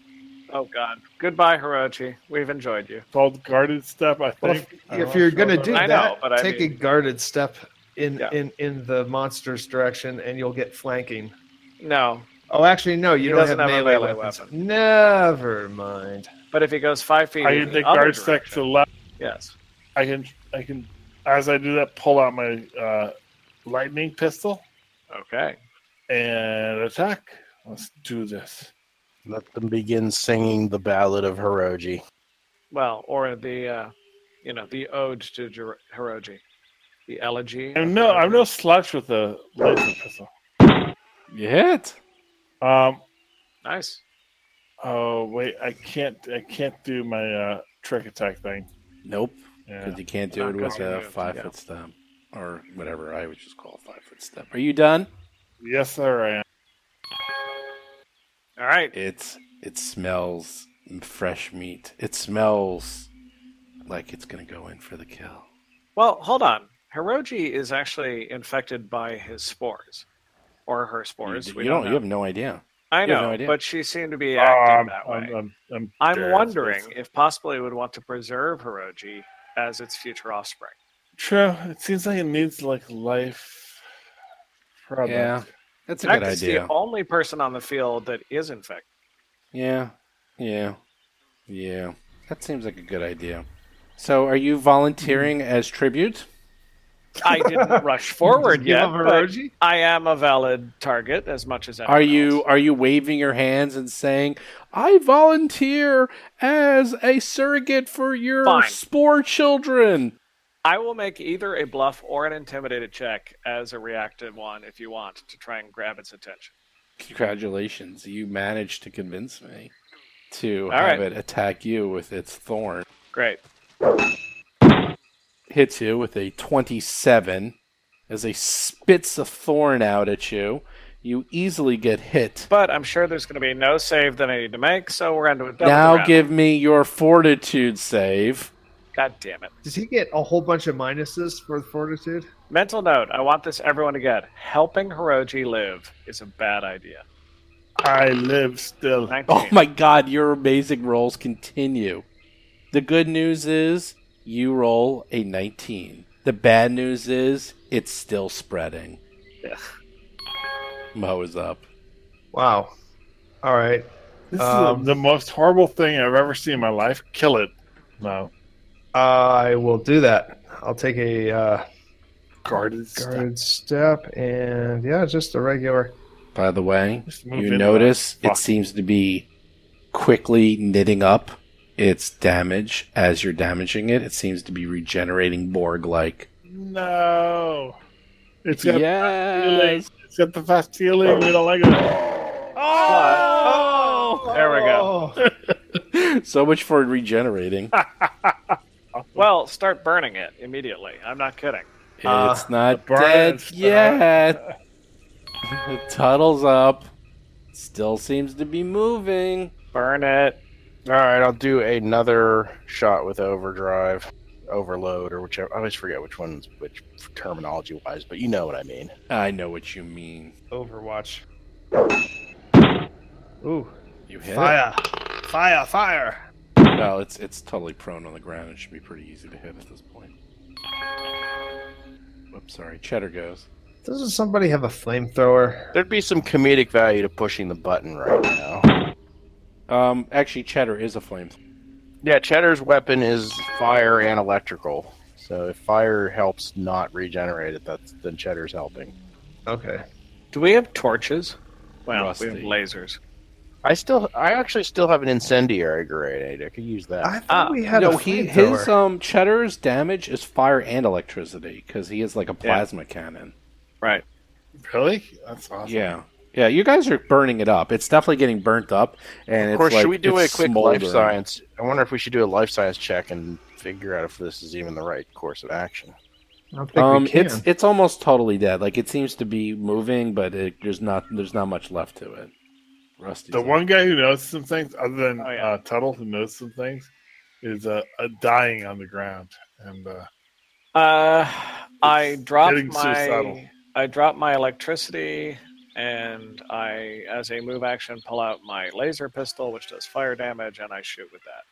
Oh God. Goodbye, Hiroji. We've enjoyed you. Called guarded step, I well, think. if, I'm if you're gonna do that. that, know, but I take mean- a guarded step in, Yeah. in in the monster's direction, and you'll get flanking. No, Oh, actually, no, you He don't have have a melee, melee weapons. weapon. Never mind. but if he goes five feet, I in can take guard step to the left. Yes. I can I can as I do that pull out my uh, lightning pistol Okay. and attack. Let's do this. Let them begin singing the ballad of Hiroji. Well, or the, uh, you know, the ode to Jir- Hiroji, the elegy. I'm of no I'm no slouch with the laser pistol. You hit. Um Nice. oh wait, I can't I can't do my uh, trick attack thing. Nope, Yeah. because you can't do Not it with a moved, five yeah. foot step or whatever I would just call a five foot step. Are you done? Yes sir I am. All right. It's it smells fresh meat. It smells like it's gonna go in for the kill. Well, hold on. Hiroji is actually infected by his spores, or her spores. you, we you don't. don't. You have no idea. I have know, no idea. but she seemed to be acting Um, that way. I'm, I'm, I'm, I'm dead, wondering so- if possibly it would want to preserve Hiroji as its future offspring. True. It seems like it needs like life. Product. Yeah. That's a good idea. the only person on the field that is infected. Yeah, yeah, yeah. That seems like a good idea. So, are you volunteering hmm. as tribute? I didn't [LAUGHS] rush forward yet, but I am a valid target as much as Are you else. are you waving your hands and saying, "I volunteer as a surrogate for your Fine. spore children"? I will make either a bluff or an intimidated check as a reactive one if you want to try and grab its attention. Congratulations, you managed to convince me to All have right. it attack you with its thorn. Great. Hits you with a twenty-seven as it spits a thorn out at you. You easily get hit. But I'm sure there's going to be no save that I need to make, so we're going to double Now give me your fortitude save. God damn it. Does he get a whole bunch of minuses for fortitude? Mental note, I want this everyone to get. Helping Hiroji live is a bad idea. I live still. 19. Oh my god, your amazing rolls continue. The good news is you roll a 19. The bad news is it's still spreading. Ugh. Mo is up. Wow. All right. This Um, is the most horrible thing I've ever seen in my life. Kill it. No. I will do that. I'll take a uh, Guarded step. guarded step and yeah, just a regular. By the way, you notice it seems to be quickly knitting up its damage as you're damaging it. It seems to be regenerating Borg like. No. It's got Yes. it's got the fast healing. We don't like it. Oh! There we go. [LAUGHS] so much for regenerating. [LAUGHS] Well, start burning it immediately. I'm not kidding. it's uh, not dead uh, yet. [LAUGHS] the Tuttle's up. Still seems to be moving. Burn it. All right, I'll do another shot with overdrive, overload, or whichever. I always forget which one's which terminology wise, but you know what I mean. I know what you mean. Overwatch. Ooh, You hit fire, fire, fire. It. Well, it's it's totally prone on the ground. It should be pretty easy to hit at this point. Whoops, sorry. Cheddar goes. Doesn't somebody have a flamethrower? There'd be some comedic value to pushing the button right now. Um, actually, Cheddar is a flame. Yeah, Cheddar's weapon is fire and electrical. So if fire helps not regenerate it, that's then Cheddar's helping. Okay. Do we have torches? Well, we have lasers. I still, I actually still have an incendiary grenade. I could use that. I thought Ah, we had no, a he his um Cheddar's damage is fire and electricity because he is like a plasma cannon. Right. Really? That's awesome. Yeah, yeah. You guys are burning it up. It's definitely getting burnt up, and of course, it's like, should we do a quick smoldering. life science? I wonder if we should do a life science check and figure out if this is even the right course of action. I think Um, we can. it's it's almost totally dead. Like it seems to be moving, but it, there's not there's not much left to it. Rusty. The one guy who knows some things, other than Oh, yeah. uh, Tuttle, who knows some things, is uh, uh, dying on the ground. And uh, Uh, I dropped getting suicidal. my I dropped my electricity, and I, as a move action, pull out my laser pistol, which does fire damage, and I shoot with that.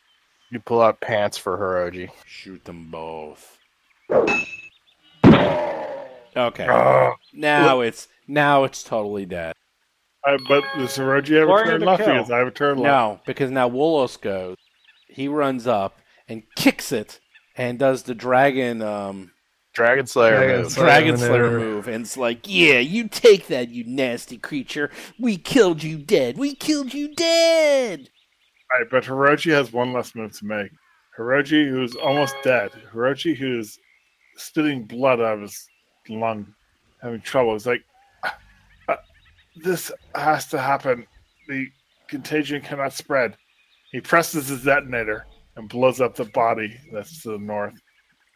You pull out pants for Hiroji. Shoot them both. Okay. uh, Now it's now it's totally dead. I, but does Hiroji have a Warrior turn to left? Because I have a turn left. No, because now Wolos goes. He runs up and kicks it and does the dragon um Dragon Slayer Dragon move. Slayer. dragon slayer maneuver. move and it's like, "Yeah, you take that, you nasty creature. We killed you dead. We killed you dead." All right, but Hiroji has one less move to make. Hiroji, who's almost dead. Hiroji, who's spitting blood out of his lung, having trouble. He's like, "Uh, this has to happen. The contagion cannot spread. He presses his detonator and blows up the body that's to the north.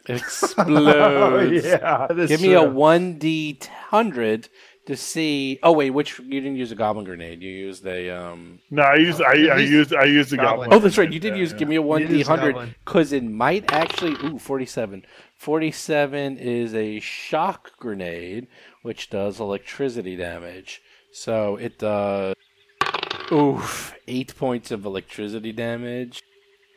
Explodes. oh [LAUGHS] yeah. Give me a 1d 100 to see. Oh wait, which you didn't use a goblin grenade. You used a um No, I used I, I used I used the Goblin. goblin. Oh, that's right. You did Yeah, use yeah. give me a one d hundred cuz it might actually ooh 47. 47 is a shock grenade which does electricity damage. So it does oof 8 points of electricity damage.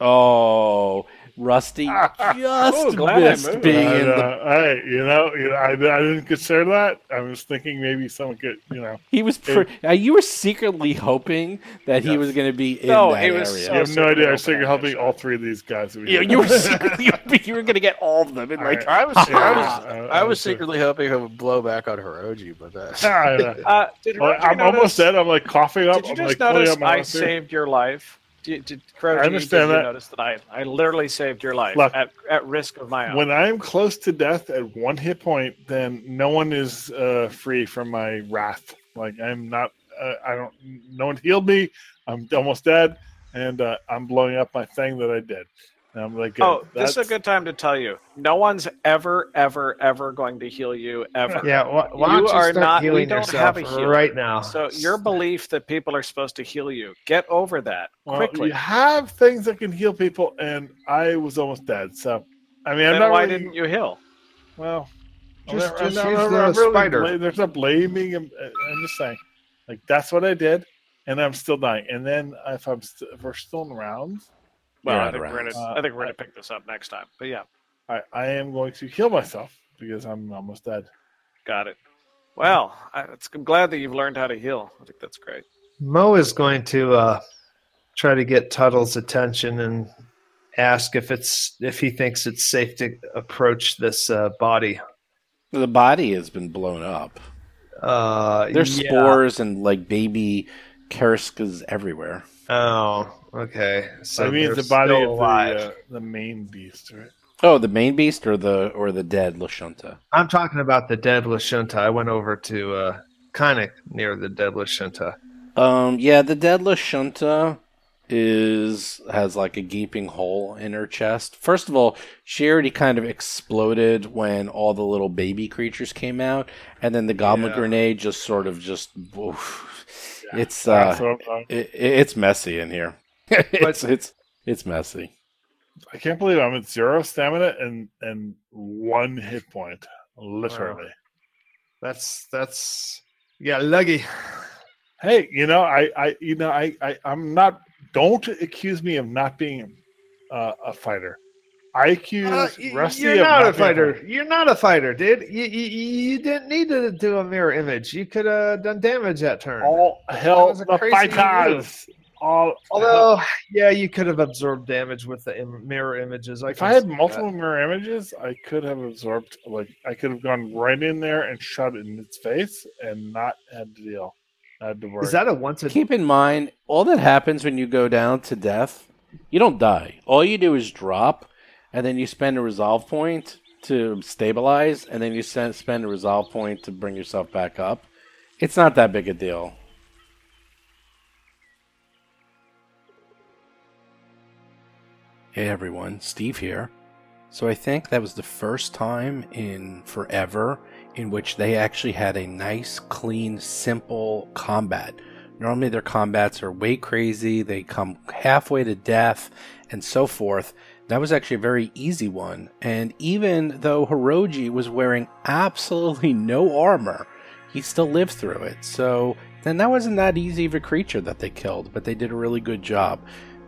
Oh, Rusty [LAUGHS] just Oh, missed being And, in the uh, hey, you know, you know I, I didn't consider that. I was thinking maybe someone could, you know. He was. Pre- uh, you were secretly hoping that he was going to be in No, that it was area. so- You have no idea. I was secretly hoping thinking I helping missed all three of these guys. you, you were secretly [LAUGHS] hoping you were going to get all of them. And like, I was, Yeah, I was, uh, I uh, was secretly hoping it would blow back on Hiroji, but that's. [LAUGHS] Uh, uh, well, I'm almost dead. I'm like coughing up. Did you I'm just like notice I saved your life? Did, did, Hiroji, I understand did that. Notice that I, I literally saved your life Look, at, at risk of my own. When I am close to death at one hit point, then no one is uh, free from my wrath. Like I'm not. Uh, I don't. No one healed me. I'm almost dead, and uh, I'm blowing up my thing that I did. And I'm like, oh, this is a good time to tell you. No one's ever, ever, ever going to heal you ever. Yeah, why, why You don't you are start not- we don't yourself have a healer. right now? So your belief that people are supposed to heal you, get over that Well, quickly. you have things that can heal people, and I was almost dead. So, I mean, I'm then not why really, didn't you heal? Well, Just- I'm just not- use I'm the really spider. bla- there's no blaming. I'm, uh, I'm just saying, like that's what I did, and I'm still dying. And then if I'm st- if we're still in rounds, Well, I think, we're gonna, rounds. I think we're going to pick this up next time. But yeah, I, I am going to heal myself because I'm almost dead. got it. Well, I, it's, I'm glad that you've learned how to heal. I think that's great. Mo is going to uh, try to get Tuttle's attention and ask if it's if he thinks it's safe to approach this uh, body. the body has been blown up. Uh, There's yeah. spores and like baby Kerskas everywhere. Oh, okay. So I mean they're the body still of alive. the, uh, the main beast, right? Oh, the main beast or the or the dead Lashunta? I'm talking about the dead Lashunta. I went over to uh, kind of near the dead Lashunta. Um, yeah, the dead Lashunta is has like a gaping hole in her chest. First of all, she already kind of exploded when all the little baby creatures came out, and then the goblin Yeah. grenade just sort of just. oof. It's uh, what I'm talking- it, it's messy in here. [LAUGHS] it's it's it's messy. I can't believe I'm at zero stamina and and one hit point, literally. That's that's yeah, luggy. Hey, you know, I, I, you know, I, I, I'm not. Don't accuse me of not being uh, a fighter. I accuse Uh, y- Rusty you're of not a being fighter. You're not a fighter, dude. You, you, you didn't need to do a mirror image. You could have done damage that turn. All hell, was the crazy fighters. All. Although, [LAUGHS] yeah, you could have absorbed damage with the Im- mirror images. I if I had see that. multiple mirror images, I could have absorbed. Like I could have gone right in there and shot it in its face and not had to deal. Not had to worry. is that a once a Keep in mind, all that happens when you go down to death, you don't die. All you do is drop, and then you spend a resolve point to stabilize, and then you spend a resolve point to bring yourself back up. It's not that big a deal. Hey everyone, Steve here. So I think that was the first time in forever in which they actually had a nice, clean, simple combat. Normally their combats are way crazy, they come halfway to death, and so forth. That was actually a very easy one. And even though Hiroji was wearing absolutely no armor, he still lived through it. So then that wasn't that easy of a creature that they killed, but they did a really good job.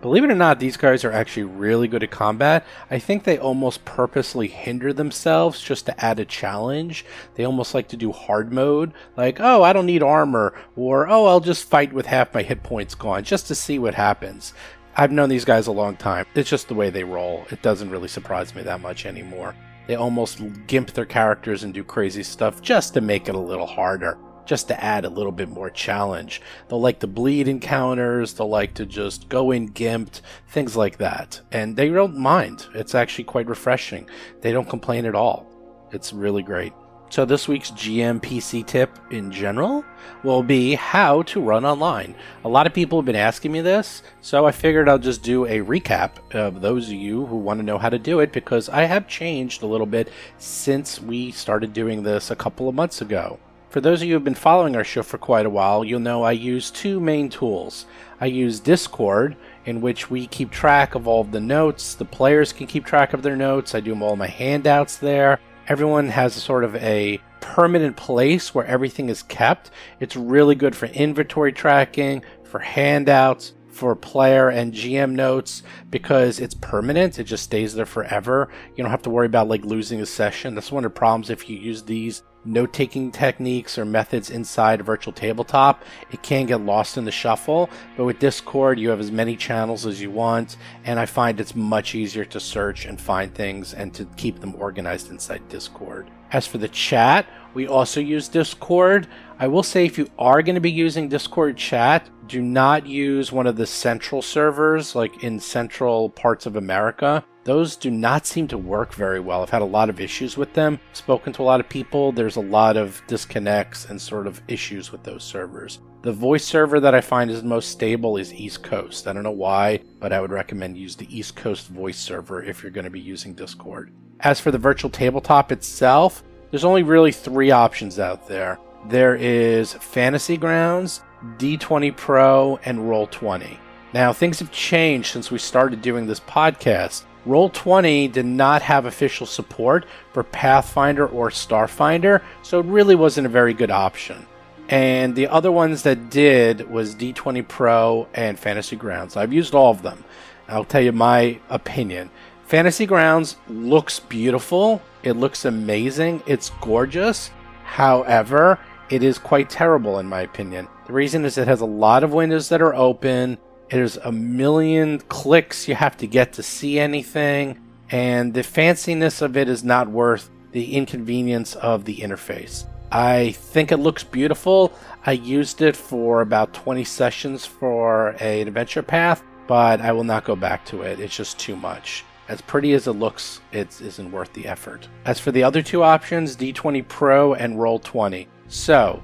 Believe it or not, these guys are actually really good at combat. I think they almost purposely hinder themselves just to add a challenge. They almost like to do hard mode, like, oh, I don't need armor, or oh, I'll just fight with half my hit points gone, just to see what happens. I've known these guys a long time. It's just the way they roll. It doesn't really surprise me that much anymore. They almost gimp their characters and do crazy stuff just to make it a little harder just to add a little bit more challenge. They'll like to bleed encounters, they'll like to just go in gimped, things like that. And they don't mind. It's actually quite refreshing. They don't complain at all. It's really great. So, this week's GM PC tip in general will be how to run online. A lot of people have been asking me this, so I figured I'll just do a recap of those of you who want to know how to do it because I have changed a little bit since we started doing this a couple of months ago. For those of you who have been following our show for quite a while, you'll know I use two main tools. I use Discord, in which we keep track of all of the notes. The players can keep track of their notes. I do all my handouts there. Everyone has a sort of a permanent place where everything is kept. It's really good for inventory tracking, for handouts, for player and GM notes because it's permanent. It just stays there forever. You don't have to worry about like losing a session. That's one of the problems if you use these note taking techniques or methods inside a virtual tabletop. It can get lost in the shuffle, but with Discord, you have as many channels as you want, and I find it's much easier to search and find things and to keep them organized inside Discord. As for the chat, we also use Discord. I will say if you are going to be using Discord chat, do not use one of the central servers like in central parts of America. Those do not seem to work very well. I've had a lot of issues with them. Spoken to a lot of people. There's a lot of disconnects and sort of issues with those servers. The voice server that I find is the most stable is East Coast. I don't know why, but I would recommend use the East Coast voice server if you're going to be using Discord. As for the virtual tabletop itself, there's only really three options out there. There is Fantasy Grounds, D20 Pro, and Roll20. Now, things have changed since we started doing this podcast. Roll20 did not have official support for Pathfinder or Starfinder, so it really wasn't a very good option. And the other ones that did was D20 Pro and Fantasy Grounds. I've used all of them. I'll tell you my opinion. Fantasy Grounds looks beautiful. It looks amazing. It's gorgeous. However, it is quite terrible in my opinion. The reason is it has a lot of windows that are open. There's a million clicks you have to get to see anything, and the fanciness of it is not worth the inconvenience of the interface. I think it looks beautiful. I used it for about 20 sessions for an adventure path, but I will not go back to it. It's just too much. As pretty as it looks, it isn't worth the effort. As for the other two options, D20 Pro and Roll20. So,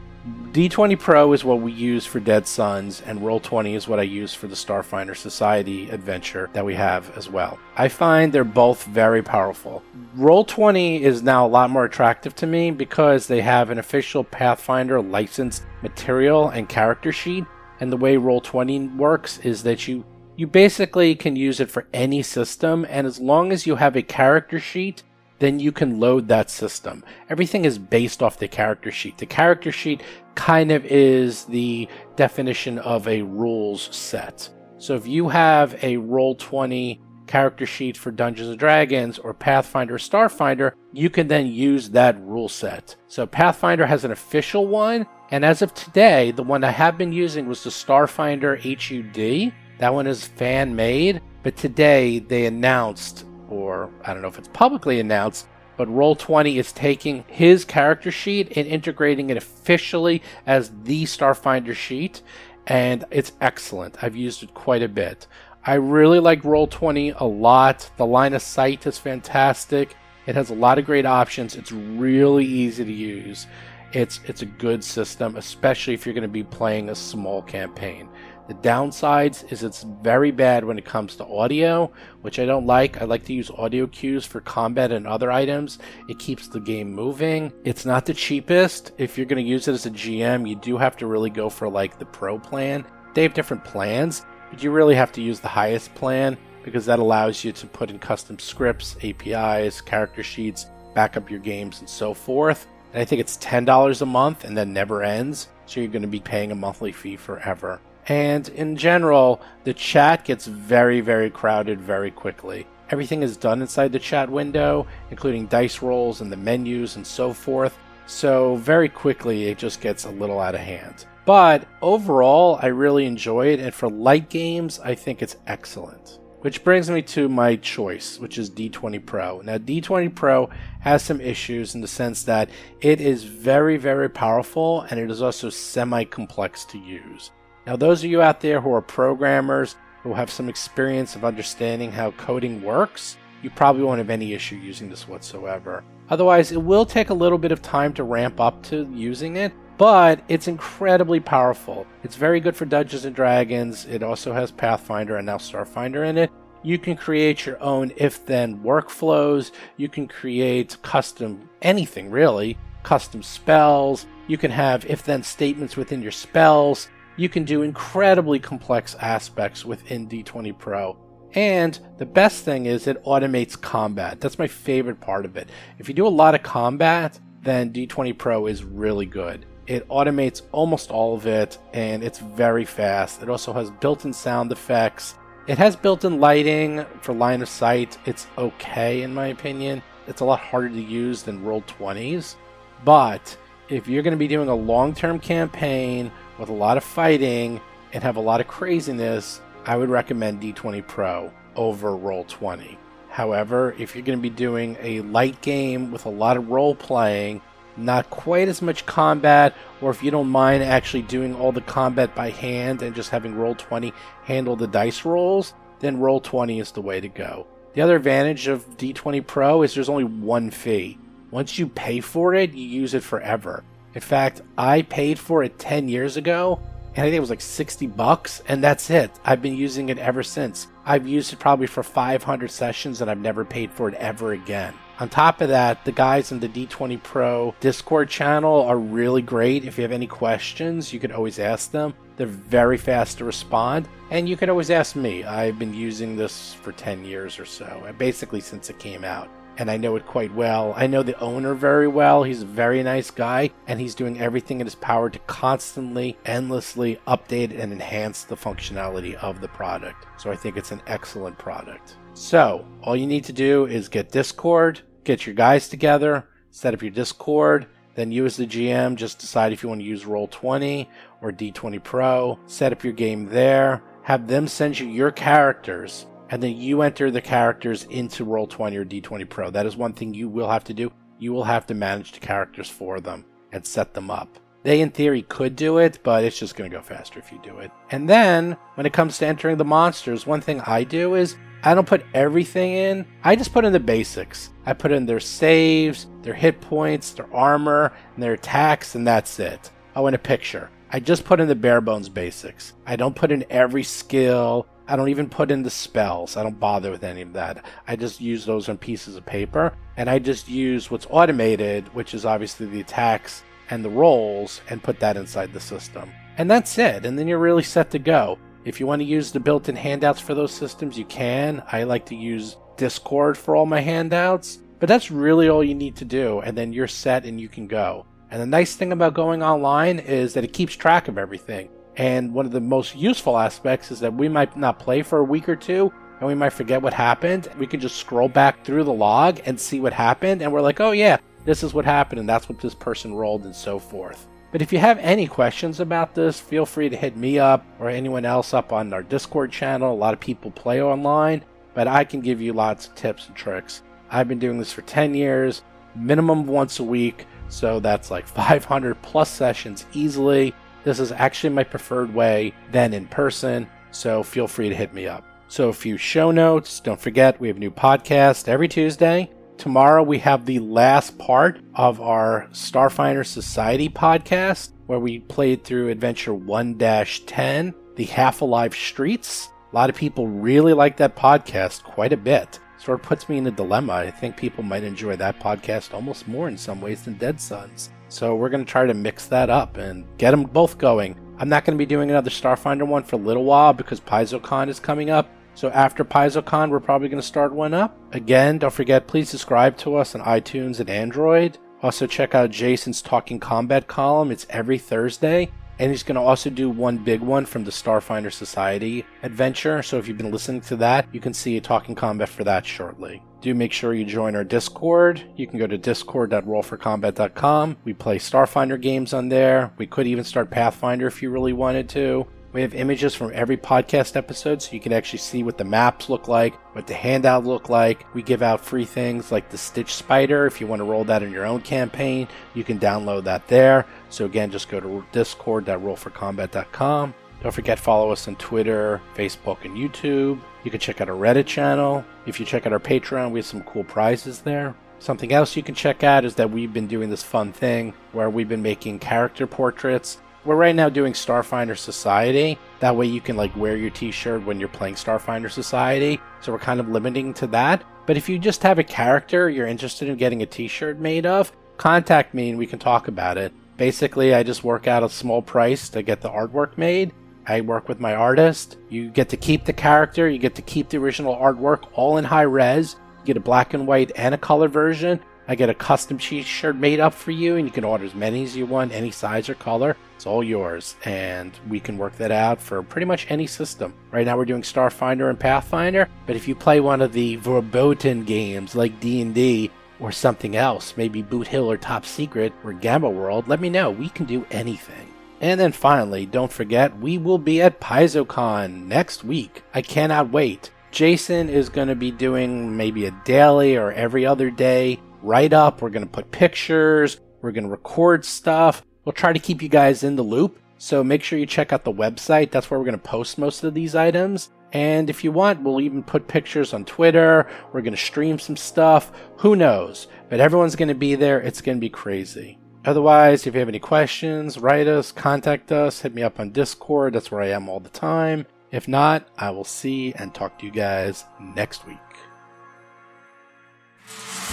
D20 Pro is what we use for Dead Suns, and Roll20 is what I use for the Starfinder Society adventure that we have as well. I find they're both very powerful. Roll20 is now a lot more attractive to me because they have an official Pathfinder licensed material and character sheet, and the way Roll20 works is that you you basically can use it for any system, and as long as you have a character sheet then you can load that system. Everything is based off the character sheet. The character sheet kind of is the definition of a rules set. So if you have a Roll20 character sheet for Dungeons and Dragons or Pathfinder or Starfinder, you can then use that rule set. So Pathfinder has an official one, and as of today, the one I have been using was the Starfinder HUD. That one is fan made, but today they announced or I don't know if it's publicly announced, but Roll20 is taking his character sheet and integrating it officially as the Starfinder sheet, and it's excellent. I've used it quite a bit. I really like Roll20 a lot. The line of sight is fantastic. It has a lot of great options. It's really easy to use. It's it's a good system, especially if you're going to be playing a small campaign. The downsides is it's very bad when it comes to audio, which I don't like. I like to use audio cues for combat and other items. It keeps the game moving. It's not the cheapest. If you're going to use it as a GM, you do have to really go for like the pro plan. They have different plans, but you really have to use the highest plan because that allows you to put in custom scripts, APIs, character sheets, back up your games, and so forth. And I think it's $10 a month and then never ends. So you're going to be paying a monthly fee forever. And in general, the chat gets very, very crowded very quickly. Everything is done inside the chat window, including dice rolls and the menus and so forth. So, very quickly, it just gets a little out of hand. But overall, I really enjoy it, and for light games, I think it's excellent. Which brings me to my choice, which is D20 Pro. Now, D20 Pro has some issues in the sense that it is very, very powerful and it is also semi complex to use. Now, those of you out there who are programmers, who have some experience of understanding how coding works, you probably won't have any issue using this whatsoever. Otherwise, it will take a little bit of time to ramp up to using it, but it's incredibly powerful. It's very good for Dungeons and Dragons. It also has Pathfinder and now Starfinder in it. You can create your own if then workflows. You can create custom anything really, custom spells. You can have if then statements within your spells you can do incredibly complex aspects within D20 Pro. And the best thing is it automates combat. That's my favorite part of it. If you do a lot of combat, then D20 Pro is really good. It automates almost all of it and it's very fast. It also has built in sound effects. It has built in lighting for line of sight. It's okay in my opinion. It's a lot harder to use than Roll20s. But if you're going to be doing a long term campaign with a lot of fighting and have a lot of craziness, I would recommend D20 Pro over Roll20. However, if you're going to be doing a light game with a lot of role playing, not quite as much combat, or if you don't mind actually doing all the combat by hand and just having Roll20 handle the dice rolls, then Roll20 is the way to go. The other advantage of D20 Pro is there's only one fee. Once you pay for it, you use it forever. In fact, I paid for it 10 years ago, and I think it was like 60 bucks, and that's it. I've been using it ever since. I've used it probably for 500 sessions, and I've never paid for it ever again. On top of that, the guys in the D20 Pro Discord channel are really great. If you have any questions, you can always ask them. They're very fast to respond, and you can always ask me. I've been using this for 10 years or so, basically since it came out and I know it quite well. I know the owner very well. He's a very nice guy, and he's doing everything in his power to constantly, endlessly update and enhance the functionality of the product. So I think it's an excellent product. So, all you need to do is get Discord, get your guys together, set up your Discord, then you as the GM just decide if you want to use Roll20 or D20 Pro, set up your game there, have them send you your characters and then you enter the characters into Roll20 or D20 Pro. That is one thing you will have to do. You will have to manage the characters for them. and set them up. They, in theory, could do it, but it's just going to go faster if you do it. And then, when it comes to entering the monsters, one thing I do is I don't put everything in. I just put in the basics. I put in their saves, their hit points, their armor, and their attacks, and that's it. Oh, and a picture. I just put in the bare bones basics. I don't put in every skill. I don't even put in the spells. I don't bother with any of that. I just use those on pieces of paper, and I just use what's automated, which is obviously the attacks and the rolls, and put that inside the system. And that's it, and then you're really set to go. If you want to use the built in handouts for those systems, you can. I like to use Discord for all my handouts, but that's really all you need to do, and then you're set and you can go. And the nice thing about going online is that it keeps track of everything. And one of the most useful aspects is that we might not play for a week or two, and we might forget what happened. We can just scroll back through the log and see what happened, and we're like, oh yeah, this is what happened, and that's what this person rolled, and so forth. But if you have any questions about this, feel free to hit me up or anyone else up on our Discord channel. A lot of people play online, but I can give you lots of tips and tricks. I've been doing this for 10 years, minimum once a week, so that's like [LAUGHS] 500 plus sessions easily. This is actually my preferred way than in person, so feel free to hit me up. So, a few show notes. Don't forget, we have a new podcast every Tuesday. Tomorrow we have the last part of our Starfinder Society podcast, where we played through Adventure 1 10, The Half Alive Streets. A lot of people really like that podcast quite a bit. Sort of puts me in a dilemma. I think people might enjoy that podcast almost more in some ways than Dead Suns. So we're going to try to mix that up and get them both going. I'm not going to be doing another Starfinder one for a little while because PaizoCon is coming up. So after PaizoCon, we're probably going to start one up. Again, don't forget, please subscribe to us on iTunes and Android. Also, check out Jason's Talking Combat column. It's every Thursday. And he's going to also do one big one from the Starfinder Society adventure. So if you've been listening to that, you can see a Talking Combat for that shortly. Do make sure you join our Discord. You can go to discord.rollforcombat.com. We play Starfinder games on there. We could even start Pathfinder if you really wanted to. We have images from every podcast episode so you can actually see what the maps look like, what the handout look like. We give out free things like the Stitch Spider. If you want to roll that in your own campaign, you can download that there. So again, just go to discord.rollforcombat.com. Don't forget follow us on Twitter, Facebook, and YouTube. You can check out our Reddit channel. If you check out our Patreon, we have some cool prizes there. Something else you can check out is that we've been doing this fun thing where we've been making character portraits we're right now doing Starfinder Society. That way you can like wear your t-shirt when you're playing Starfinder Society. So we're kind of limiting to that. But if you just have a character you're interested in getting a t-shirt made of, contact me and we can talk about it. Basically, I just work out a small price to get the artwork made. I work with my artist. You get to keep the character, you get to keep the original artwork all in high res. You get a black and white and a color version. I get a custom t-shirt made up for you, and you can order as many as you want, any size or color. It's all yours, and we can work that out for pretty much any system. Right now, we're doing Starfinder and Pathfinder, but if you play one of the verboten games like D&D or something else, maybe Boot Hill or Top Secret or Gamma World, let me know. We can do anything. And then finally, don't forget, we will be at PaizoCon next week. I cannot wait. Jason is going to be doing maybe a daily or every other day write up. We're going to put pictures. We're going to record stuff. We'll try to keep you guys in the loop. So make sure you check out the website. That's where we're going to post most of these items. And if you want, we'll even put pictures on Twitter. We're going to stream some stuff. Who knows? But everyone's going to be there. It's going to be crazy. Otherwise, if you have any questions, write us, contact us, hit me up on Discord. That's where I am all the time. If not, I will see and talk to you guys next week.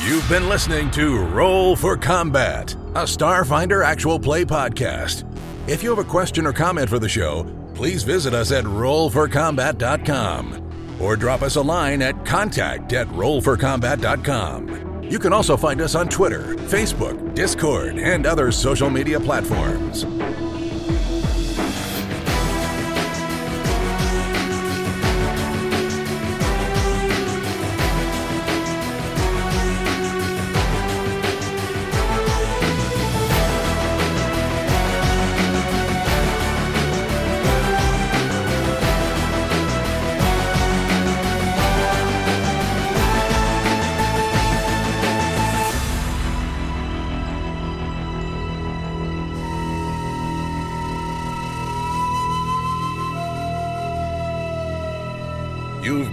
You've been listening to Roll for Combat, a Starfinder actual play podcast. If you have a question or comment for the show, please visit us at rollforcombat.com or drop us a line at contact at rollforcombat.com. You can also find us on Twitter, Facebook, Discord, and other social media platforms.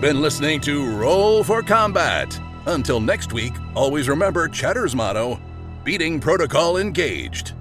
Been listening to Roll for Combat. Until next week, always remember Cheddar's motto beating protocol engaged.